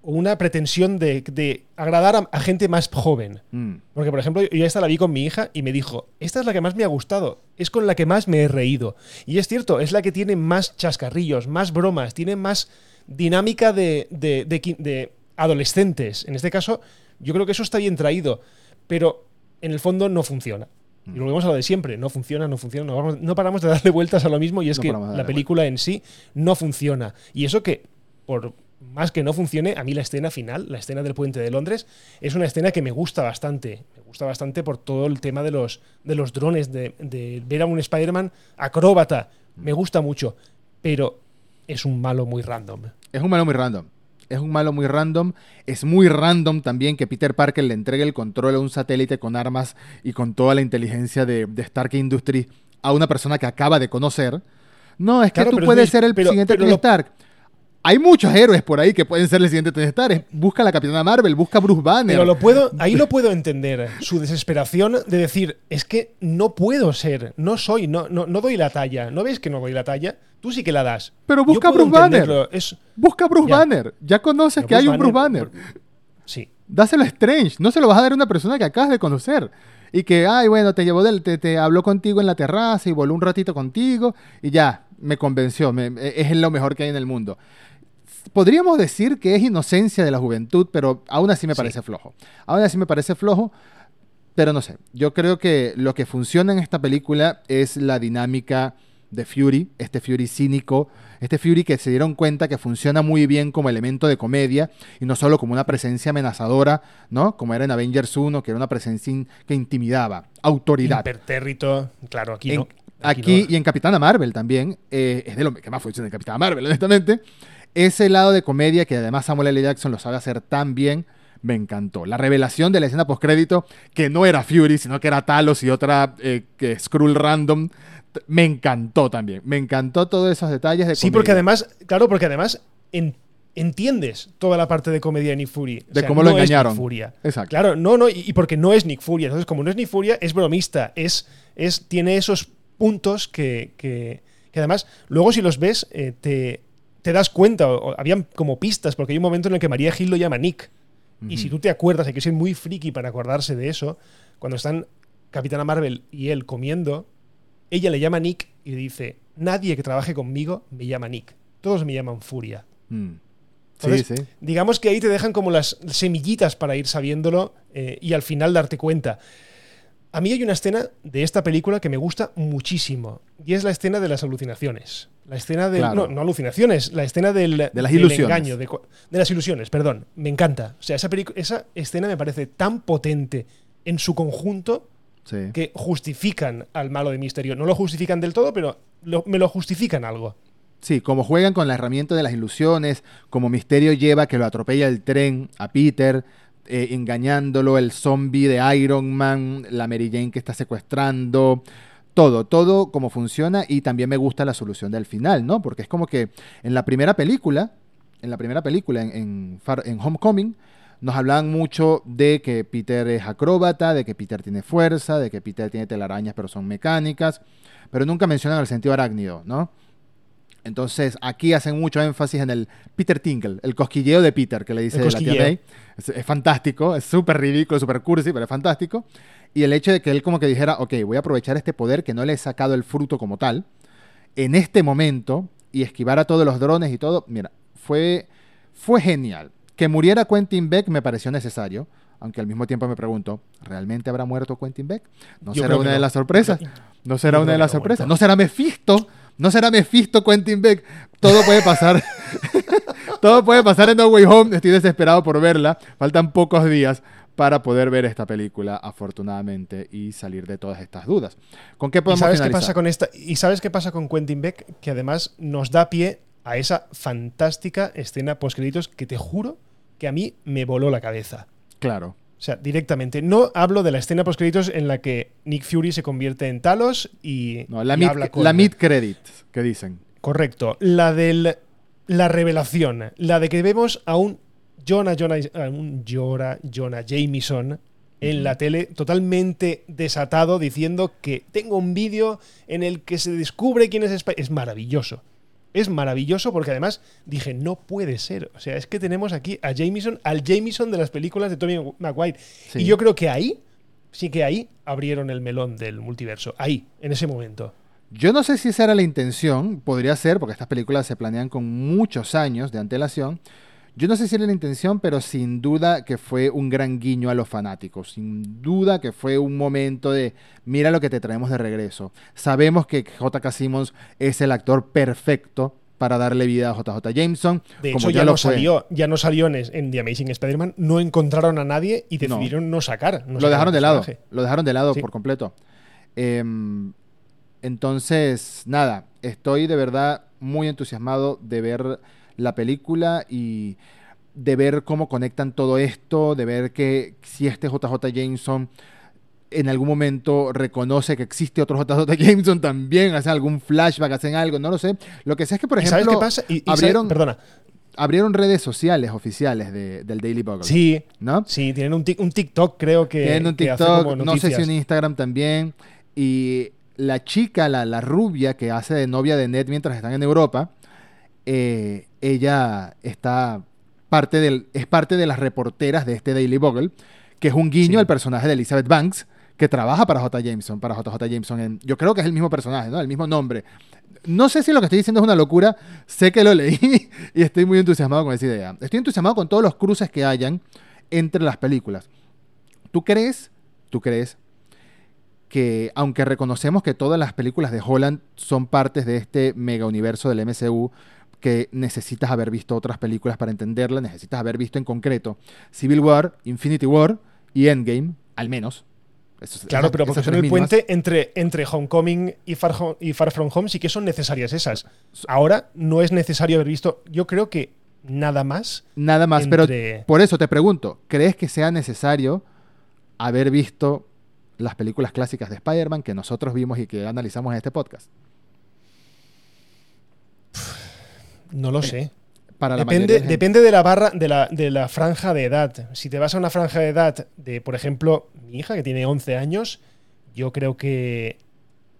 una pretensión de, agradar a, gente más joven. Mm. Porque, por ejemplo, yo esta la vi con mi hija y me dijo, esta es la que más me ha gustado, es con la que más me he reído. Y es cierto, es la que tiene más chascarrillos, más bromas, tiene más dinámica de, de, adolescentes. En este caso, yo creo que eso está bien traído, pero en el fondo no funciona. Y lo vemos a lo de siempre, no funciona, no funciona, no, paramos de darle (laughs) vueltas a lo mismo y es que la película en sí no funciona. Y eso que, por más que no funcione, a mí la escena final, la escena del puente de Londres, es una escena que me gusta bastante. Me gusta bastante por todo el tema de los, de los drones, de, ver a un Spider-Man acróbata. Me gusta mucho, pero es un malo muy random. Es un malo muy random. Es un malo muy random. Es muy random también que Peter Parker le entregue el control a un satélite con armas y con toda la inteligencia de, Stark Industries a una persona que acaba de conocer. No, es que tú puedes ser el siguiente Tony Stark hay muchos héroes por ahí que pueden ser el siguiente Tony Stark. Busca a la Capitana Marvel, busca a Bruce Banner. Pero lo puedo, ahí lo puedo entender. Su desesperación de decir, es que no puedo ser, no soy, no, no, no doy la talla. ¿No ves que no doy la talla? Tú sí que la das. Pero busca a Bruce Banner. Busca a Bruce Banner. Ya conoces que hay un Bruce Banner. Sí. Dáselo a Strange. No se lo vas a dar a una persona que acabas de conocer. Y que, ay, bueno, te llevó del, te, te habló contigo en la terraza y voló un ratito contigo y ya, me convenció. es lo mejor que hay en el mundo podríamos decir que es inocencia de la juventud, pero aún así me parece flojo. Aún así me parece flojo, pero no sé. Yo creo que lo que funciona en esta película es la dinámica de Fury, este Fury cínico, este Fury que se dieron cuenta que funciona muy bien como elemento de comedia y no solo como una presencia amenazadora, ¿no? Como era en Avengers 1, que era una presencia que intimidaba, autoridad. Impertérrito, claro, aquí no. Aquí, y en Capitana Marvel también, eh, es de lo que más funciona en Capitana Marvel, (laughs) honestamente. Ese lado de comedia que además Samuel L. Jackson lo sabe hacer tan bien, me encantó. La revelación de la escena postcrédito, que no era Fury, sino que era Talos y otra eh, que Skrull random, me encantó también. Me encantó todos esos detalles de Sí, porque además, claro, porque además entiendes toda la parte de comedia de Nick Fury. de cómo lo engañaron. Furia. Exacto. Claro, no, no, y, porque no es Nick Fury. Entonces, como no es Nick Furia, es bromista, es, es, tiene esos puntos que, que, además, luego si los ves, eh, te te das cuenta, o, habían como pistas, porque hay un momento en el que María Gil lo llama Nick. Y si tú te acuerdas, hay que ser muy friki para acordarse de eso, cuando están Capitana Marvel y él comiendo, ella le llama Nick y dice, nadie que trabaje conmigo me llama Nick, todos me llaman Furia. Mm. sí, sí. digamos que ahí te dejan como las semillitas para ir sabiéndolo eh, y al final darte cuenta. A mí hay una escena de esta película que me gusta muchísimo y es la escena de las alucinaciones. La escena de. No, no alucinaciones, la escena del, de las ilusiones. engaño, de, las ilusiones, perdón. Me encanta. O sea, esa, esa escena me parece tan potente en su conjunto que justifican al malo de Misterio. No lo justifican del todo, pero me lo justifican algo. Sí, como juegan con la herramienta de las ilusiones, como Misterio lleva que lo atropella el tren a Peter, eh, engañándolo, el zombie de Iron Man, la Mary Jane que está secuestrando, todo, todo como funciona y también me gusta la solución del final, ¿no? Porque es como que en la primera película, en la primera película, en, en, Homecoming, nos hablaban mucho de que Peter es acróbata, de que Peter tiene fuerza, de que Peter tiene telarañas pero son mecánicas, pero nunca mencionan el sentido arácnido, ¿no? Entonces, aquí hacen mucho énfasis en el Peter Tinkle, el cosquilleo de Peter, que le dice la tía May. Es, fantástico, es súper ridículo, súper cursi, pero es fantástico. Y el hecho de que él como que dijera, ok, voy a aprovechar este poder que no le he sacado el fruto como tal, en este momento, y esquivar a todos los drones y todo, mira, fue, fue genial. Que muriera Quentin Beck me pareció necesario, aunque al mismo tiempo me pregunto, ¿realmente habrá muerto Quentin Beck? ¿No será una de las sorpresas? ¿No será una de las sorpresas? ¿No será Mephisto? No será Mephisto Quentin Beck. Todo puede pasar. (laughs) Todo puede pasar en No Way Home. Estoy desesperado por verla. Faltan pocos días para poder ver esta película, afortunadamente, y salir de todas estas dudas. ¿Con qué podemos ¿Y sabes qué pasa con esta? ¿Y sabes qué pasa con Quentin Beck? Que además nos da pie a esa fantástica escena post créditos que te juro que a mí me voló la cabeza. Claro. O sea, directamente. No hablo de la escena post créditos en la que Nick Fury se convierte en Talos y. No, la, mid, la mid credit que dicen. Correcto. La de la revelación. La de que vemos a un Jonah, Jonah, un Jonah, Jonah Jameson en la tele totalmente desatado diciendo que tengo un vídeo en el que se descubre quién es Spider. Es maravilloso es maravilloso porque además dije, no puede ser. O sea, es que tenemos aquí a Jameson, al Jameson de las películas de Tommy Maguire. Y yo creo que ahí, sí que ahí abrieron el melón del multiverso. Ahí, en ese momento. Yo no sé si esa era la intención, podría ser, porque estas películas se planean con muchos años de antelación. Yo no sé si era la intención, pero sin duda que fue un gran guiño a los fanáticos. Sin duda que fue un momento de, mira lo que te traemos de regreso. Sabemos que J.K. Simmons es el actor perfecto para darle vida a JJ Jameson. De hecho, ya, no salió, ya no salió en, The Amazing Spider-Man, no encontraron a nadie y decidieron no, sacar. lo dejaron de lado, lo dejaron de lado por completo. Em, entonces, nada, estoy de verdad muy entusiasmado de ver la película y de ver cómo conectan todo esto, de ver que si este JJ Jameson en algún momento reconoce que existe otro JJ Jameson también, hacen algún flashback, hacen algo, no lo sé. Lo que sé es que, por ejemplo, qué pasa? abrieron, perdona. abrieron redes sociales oficiales del Daily Bugle. Sí, ¿no? Sí, tienen un, un TikTok, creo que. Tienen un TikTok, no sé si un Instagram también. Y la chica, la, la rubia que hace de novia de Ned mientras están en Europa, eh, ella está parte del, es parte de las reporteras de este Daily Bugle, que es un guiño al personaje de Elizabeth Banks, que trabaja para J. Jameson, para JJ Jameson. En, yo creo que es el mismo personaje, ¿no? El mismo nombre. No sé si lo que estoy diciendo es una locura, sé que lo leí (laughs) y estoy muy entusiasmado con esa idea. Estoy entusiasmado con todos los cruces que hayan entre las películas. ¿Tú crees, tú crees que aunque reconocemos que todas las películas de Holland son partes de este mega universo del MCU, que necesitas haber visto otras películas para entenderla, necesitas haber visto en concreto Civil War, Infinity War y Endgame, al menos. claro, pero porque son el puente entre, entre Homecoming y Far, y Far From Home sí que son necesarias esas. Ahora no es necesario haber visto, yo creo que nada más. Nada más, pero por eso te pregunto, ¿crees que sea necesario haber visto las películas clásicas de Spider-Man que nosotros vimos y que analizamos en este podcast? No lo sé. Para depende, de depende de la barra, de la, de la franja de edad. Si te vas a una franja de edad de, por ejemplo, mi hija, que tiene 11 años, yo creo que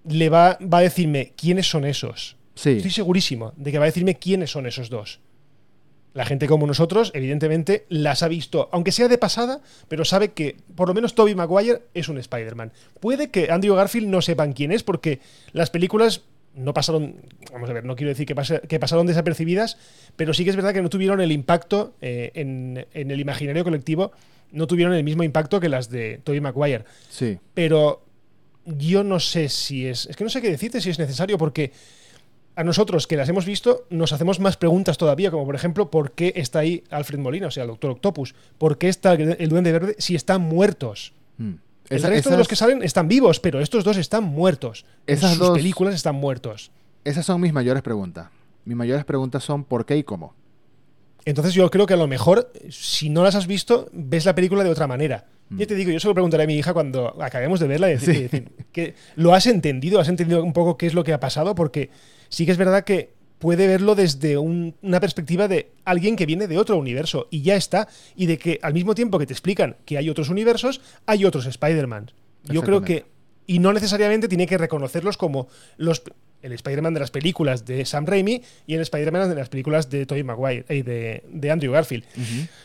le va, va a decirme quiénes son esos. Sí. Estoy segurísimo de que va a decirme quiénes son esos dos. La gente como nosotros, evidentemente, las ha visto, aunque sea de pasada, pero sabe que por lo menos Toby Maguire es un Spider-Man. Puede que Andrew Garfield no sepan quién es, porque las películas no pasaron, vamos a ver, no quiero decir que, que, pasaron desapercibidas, pero sí que es verdad que no tuvieron el impacto eh, en, el imaginario colectivo, no tuvieron el mismo impacto que las de Tobey Maguire. Sí. Pero yo no sé si es, es que no sé qué decirte si es necesario porque a nosotros que las hemos visto nos hacemos más preguntas todavía, como por ejemplo, ¿por qué está ahí Alfred Molina, o sea, el Doctor Octopus? ¿Por qué está el Duende Verde si están muertos? Hmm. El resto de los que salen están vivos, pero estos dos están muertos. Esas dos películas están muertos. Esas son mis mayores preguntas. Mis mayores preguntas son ¿por qué y cómo? Entonces yo creo que a lo mejor, si no las has visto, ves la película de otra manera. Mm. Yo te digo, yo se lo preguntaré a mi hija cuando acabemos de verla y decir, que lo has entendido, has entendido un poco qué es lo que ha pasado, porque sí que es verdad que puede verlo desde una perspectiva de alguien que viene de otro universo y ya está. Y de que al mismo tiempo que te explican que hay otros universos, hay otros Spider-Man. Yo creo que. Y no necesariamente tiene que reconocerlos como los, el Spider-Man de las películas de Sam Raimi y el Spider-Man de las películas de Tobey Maguire y eh, de, Andrew Garfield.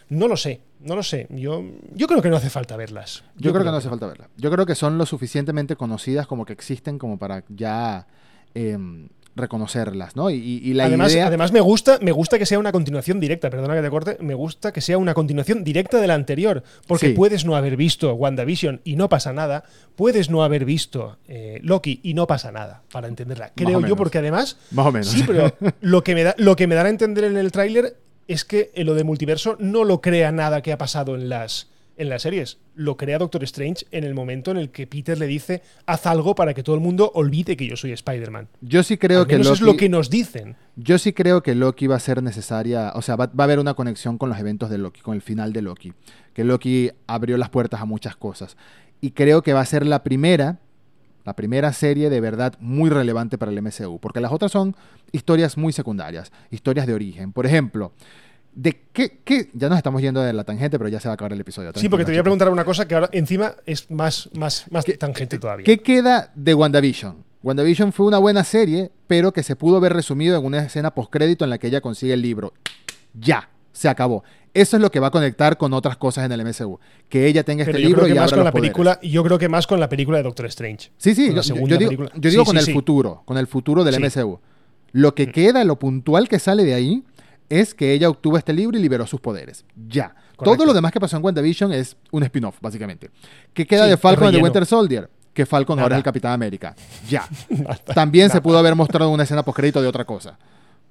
No lo sé, no lo sé. Yo, yo creo que no hace falta verlas. Yo, creo, que no hace falta verlas. Yo creo que son lo suficientemente conocidas como que existen como para ya em, reconocerlas, ¿no? Y, la además, idea... además me gusta, me gusta que sea una continuación directa, perdona que te corte, me gusta que sea una continuación directa de la anterior, porque puedes no haber visto WandaVision y no pasa nada, puedes no haber visto eh, Loki y no pasa nada, para entenderla. Creo yo, porque además... Más o menos. Sí, pero (laughs) lo que me da, lo que me a entender en el tráiler es que lo de multiverso no lo crea nada que ha pasado en las en las series. Lo crea Doctor Strange en el momento en el que Peter le dice, haz algo para que todo el mundo olvide que yo soy Spider-Man. Yo sí creo que Loki, es lo que nos dicen. Yo sí creo que Loki va a ser necesaria, o sea, va, a haber una conexión con los eventos de Loki, con el final de Loki. Que Loki abrió las puertas a muchas cosas. Y creo que va a ser la primera, la primera serie de verdad muy relevante para el MCU. Porque las otras son historias muy secundarias, historias de origen. Por ejemplo, de qué, qué, ya nos estamos yendo de la tangente, pero ya se va a acabar el episodio. Sí, porque te voy a preguntar una cosa que ahora encima es más, más, más tangente todavía. ¿Qué queda de WandaVision? WandaVision fue una buena serie, pero que se pudo ver resumido en una escena postcrédito en la que ella consigue el libro. Ya, se acabó. Eso es lo que va a conectar con otras cosas en el MCU. Que ella tenga este libro y más con la película, Yo creo que más con la película de Doctor Strange. Sí, sí, yo, digo, yo digo con el futuro, con el futuro del MCU. Lo que mm. queda, lo puntual que sale de ahí, es que ella obtuvo este libro y liberó sus poderes. Ya. Todo lo demás que pasó en WandaVision es un spin-off, básicamente. ¿Qué queda de Falcon de Winter Soldier? Que Falcon ahora es el Capitán América. Ya. (laughs) También se pudo haber mostrado una escena post-crédito de otra cosa.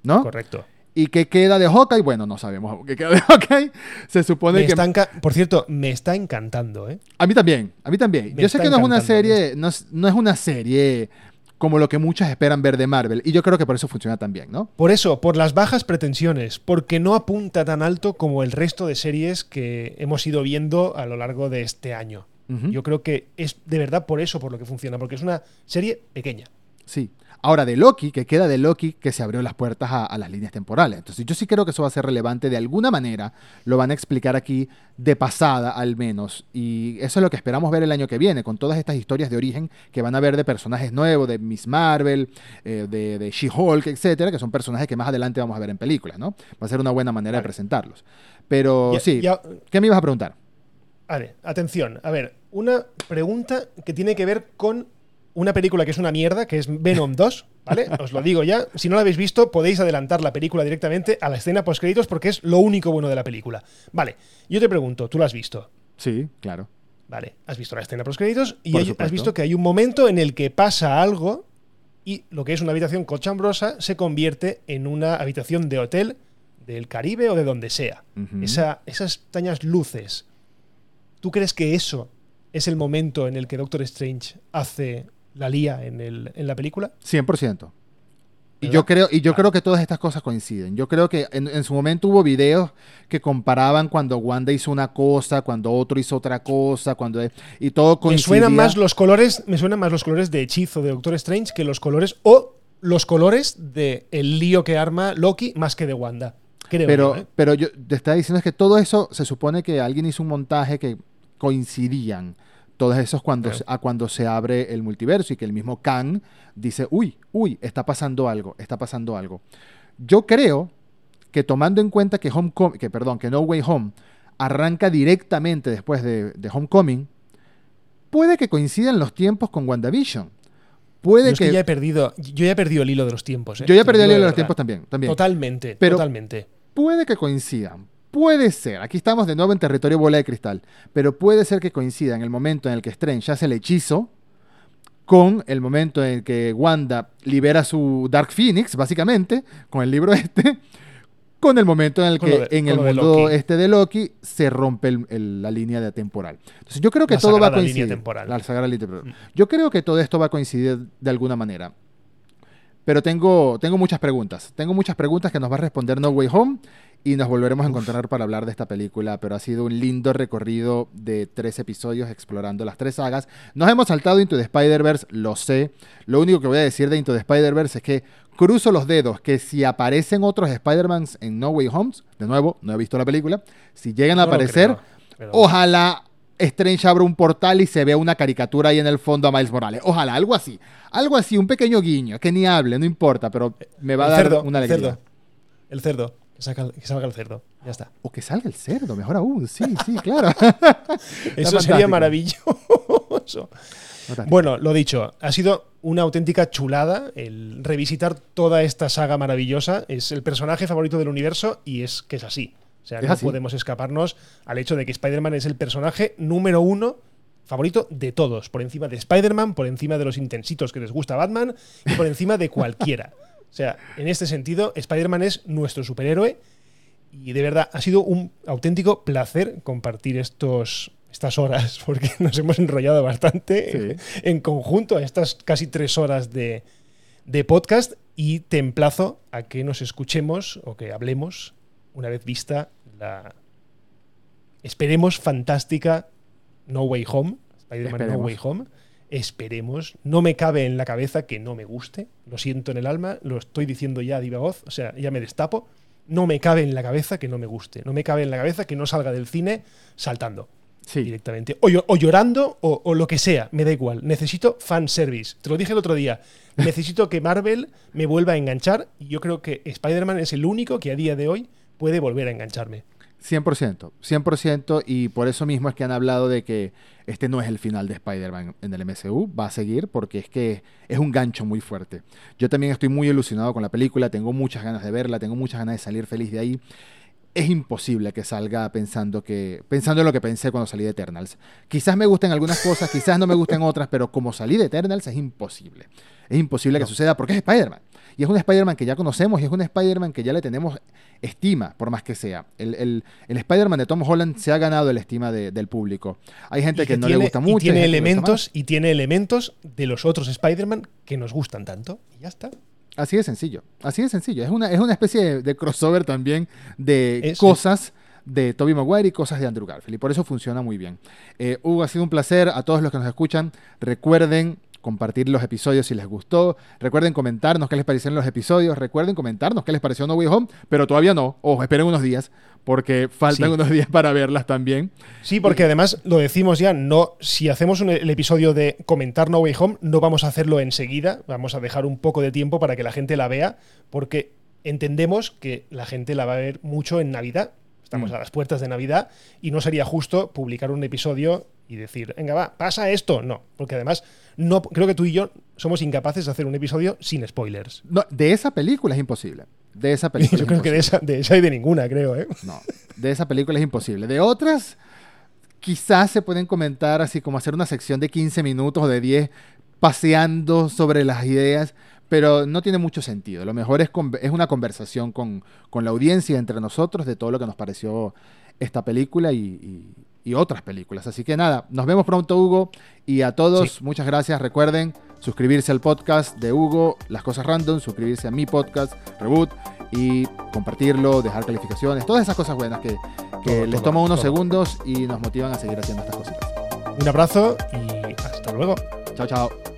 ¿No? Correcto. ¿Y qué queda de Hawkeye? Bueno, no sabemos qué queda de Hawkeye. Se supone que. Por cierto, me está encantando, ¿eh? A mí también, a mí también. Yo sé que no es una serie, no no es una serie como lo que muchos esperan ver de Marvel. Y yo creo que por eso funciona tan bien, ¿no? Por eso, por las bajas pretensiones, porque no apunta tan alto como el resto de series que hemos ido viendo a lo largo de este año. Yo creo que es de verdad por eso por lo que funciona, porque es una serie pequeña. Sí. Ahora, de Loki, que queda de Loki, que se abrió las puertas a, las líneas temporales. Entonces, yo sí creo que eso va a ser relevante de alguna manera. Lo van a explicar aquí de pasada, al menos. Y eso es lo que esperamos ver el año que viene, con todas estas historias de origen que van a ver de personajes nuevos, de Miss Marvel, eh, de, She-Hulk, etcétera, que son personajes que más adelante vamos a ver en películas, ¿no? Va a ser una buena manera de presentarlos. Pero sí, ¿qué me ibas a preguntar? Vale, atención. A ver, una pregunta que tiene que ver con una película que es una mierda, que es Venom 2, ¿vale? (laughs) Os lo digo ya. Si no la habéis visto, podéis adelantar la película directamente a la escena post-créditos porque es lo único bueno de la película. Vale, yo te pregunto, ¿tú la has visto? Sí, claro. Vale, has visto la escena post-créditos y has visto que hay un momento en el que pasa algo y lo que es una habitación cochambrosa se convierte en una habitación de hotel del Caribe o de donde sea. Esa, esas extrañas luces. ¿Tú crees que eso es el momento en el que Doctor Strange hace la lía en, el, en la película? 100%. Y yo, creo, y yo creo que todas estas cosas coinciden. Yo creo que en, su momento hubo videos que comparaban cuando Wanda hizo una cosa, cuando otro hizo otra cosa, cuando y todo coincidía. Me suenan más los colores, me suenan más los colores de hechizo de Doctor Strange que los colores o los colores de el lío que arma Loki más que de Wanda. Creo pero, ¿eh? pero yo te estaba diciendo es que todo eso se supone que alguien hizo un montaje que coincidían todos esos cuando, a cuando se abre el multiverso y que el mismo Kang dice, uy, uy, está pasando algo, está pasando algo. Yo creo que tomando en cuenta que, Homecoming, que, perdón, que No Way Home arranca directamente después de, Homecoming, puede que coincidan los tiempos con WandaVision. Puede que... ya he perdido, yo ya he perdido el hilo de los tiempos. ¿eh? Yo ya he perdido el hilo de los tiempos también, también. Totalmente, totalmente. Puede que coincidan, Puede ser, aquí estamos de nuevo en territorio bola de cristal, pero puede ser que coincida en el momento en el que Strange hace el hechizo con el momento en el que Wanda libera su Dark Phoenix, básicamente, con el libro (laughs) este, con el momento en el que en el mundo este de Loki se rompe la línea de temporal. Entonces yo creo que todo va a coincidir. La sagrada línea temporal. Yo creo que todo esto va a coincidir de alguna manera. Pero tengo, tengo muchas preguntas. Tengo muchas preguntas que nos va a responder No Way Home y nos volveremos a encontrar para hablar de esta película, pero ha sido un lindo recorrido de tres episodios explorando las tres sagas. Nos hemos saltado Into the Spider-Verse, lo sé. Lo único que voy a decir de Into the Spider-Verse es que cruzo los dedos que si aparecen otros Spider-Mans en No Way Home, de nuevo, no he visto la película, si llegan a aparecer, ojalá Strange abra un portal y se vea una caricatura ahí en el fondo a Miles Morales. Ojalá, algo así. Algo así, un pequeño guiño, que ni hable, no importa, pero me va a dar una alegría. El cerdo. Que, salga el cerdo. Ya está. O que salga el cerdo, mejor aún. Sí, sí, (laughs) claro. Eso sería maravilloso. Bueno, lo dicho, ha sido una auténtica chulada el revisitar toda esta saga maravillosa. Es el personaje favorito del universo y es que es así. O sea, no podemos escaparnos al hecho de que Spider-Man es el personaje número uno favorito de todos, por encima de Spider-Man, por encima de los intensitos que les gusta Batman y por encima de cualquiera. O sea, en este sentido, Spider-Man es nuestro superhéroe y de verdad ha sido un auténtico placer compartir estos estas horas, (laughs) porque nos hemos enrollado bastante en conjunto a estas casi tres horas de, de podcast y te emplazo a que nos escuchemos o que hablemos una vez vista la, esperemos, fantástica No Way Home, Spider-Man No Way Home. Esperemos, no me cabe en la cabeza que no me guste, lo siento en el alma, lo estoy diciendo ya a viva voz, o sea, ya me destapo, no me cabe en la cabeza que no me guste, no me cabe en la cabeza que no salga del cine saltando. Directamente. O, llorando o, lo que sea, me da igual. Necesito fanservice. Te lo dije el otro día. Necesito que Marvel me vuelva a enganchar. Y yo creo que Spider-Man es el único que a día de hoy puede volver a engancharme. 100%, 100% y por eso mismo es que han hablado de que este no es el final de Spider-Man en el MCU, va a seguir porque es que es un gancho muy fuerte. Yo también estoy muy ilusionado con la película, tengo muchas ganas de verla, tengo muchas ganas de salir feliz de ahí. Es imposible que salga pensando que pensando en lo que pensé cuando salí de Eternals. Quizás me gusten algunas cosas, quizás no me gusten otras, pero como salí de Eternals es imposible. Es imposible que suceda porque es Spider-Man. Y es un Spider-Man que ya conocemos y es un Spider-Man que ya le tenemos estima, por más que sea. El, Spider-Man de Tom Holland se ha ganado la estima del público. Hay gente que, no le gusta mucho. Y tiene, elementos, y tiene elementos de los otros Spider-Man que nos gustan tanto. Y ya está. Así de sencillo. Así de sencillo. Es una, es una especie de, crossover también de cosas de Toby Maguire y cosas de Andrew Garfield. Y por eso funciona muy bien. Eh, Hugo, ha sido un placer. A todos los que nos escuchan, recuerden compartir los episodios si les gustó. Recuerden comentarnos qué les parecieron los episodios. Recuerden comentarnos qué les pareció No Way Home, pero todavía no. Ojo, esperen unos días porque faltan unos días para verlas también. Sí, porque además lo decimos ya, no si hacemos el episodio de comentar No Way Home, no vamos a hacerlo enseguida, vamos a dejar un poco de tiempo para que la gente la vea, porque entendemos que la gente la va a ver mucho en Navidad. Estamos mm. a las puertas de Navidad y no sería justo publicar un episodio y decir, venga, va, pasa esto. No, porque además no, creo que tú y yo somos incapaces de hacer un episodio sin spoilers. No, de esa película es imposible. De esa (laughs) película. yo creo que de esa, de esa y de ninguna, creo, ¿eh? No, de esa película es imposible. De otras, quizás se pueden comentar así como hacer una sección de 15 minutos o de 10 paseando sobre las ideas, pero no tiene mucho sentido. Lo mejor es, es una conversación con, con, la audiencia entre nosotros de todo lo que nos pareció esta película y, y otras películas. Así que nada, nos vemos pronto Hugo y a todos muchas gracias. Recuerden suscribirse al podcast de Hugo, Las Cosas Random, suscribirse a mi podcast, Reboot, y compartirlo, dejar calificaciones, todas esas cosas buenas que, les toma unos segundos y nos motivan a seguir haciendo estas cositas. Un abrazo y hasta luego. Chao, chao.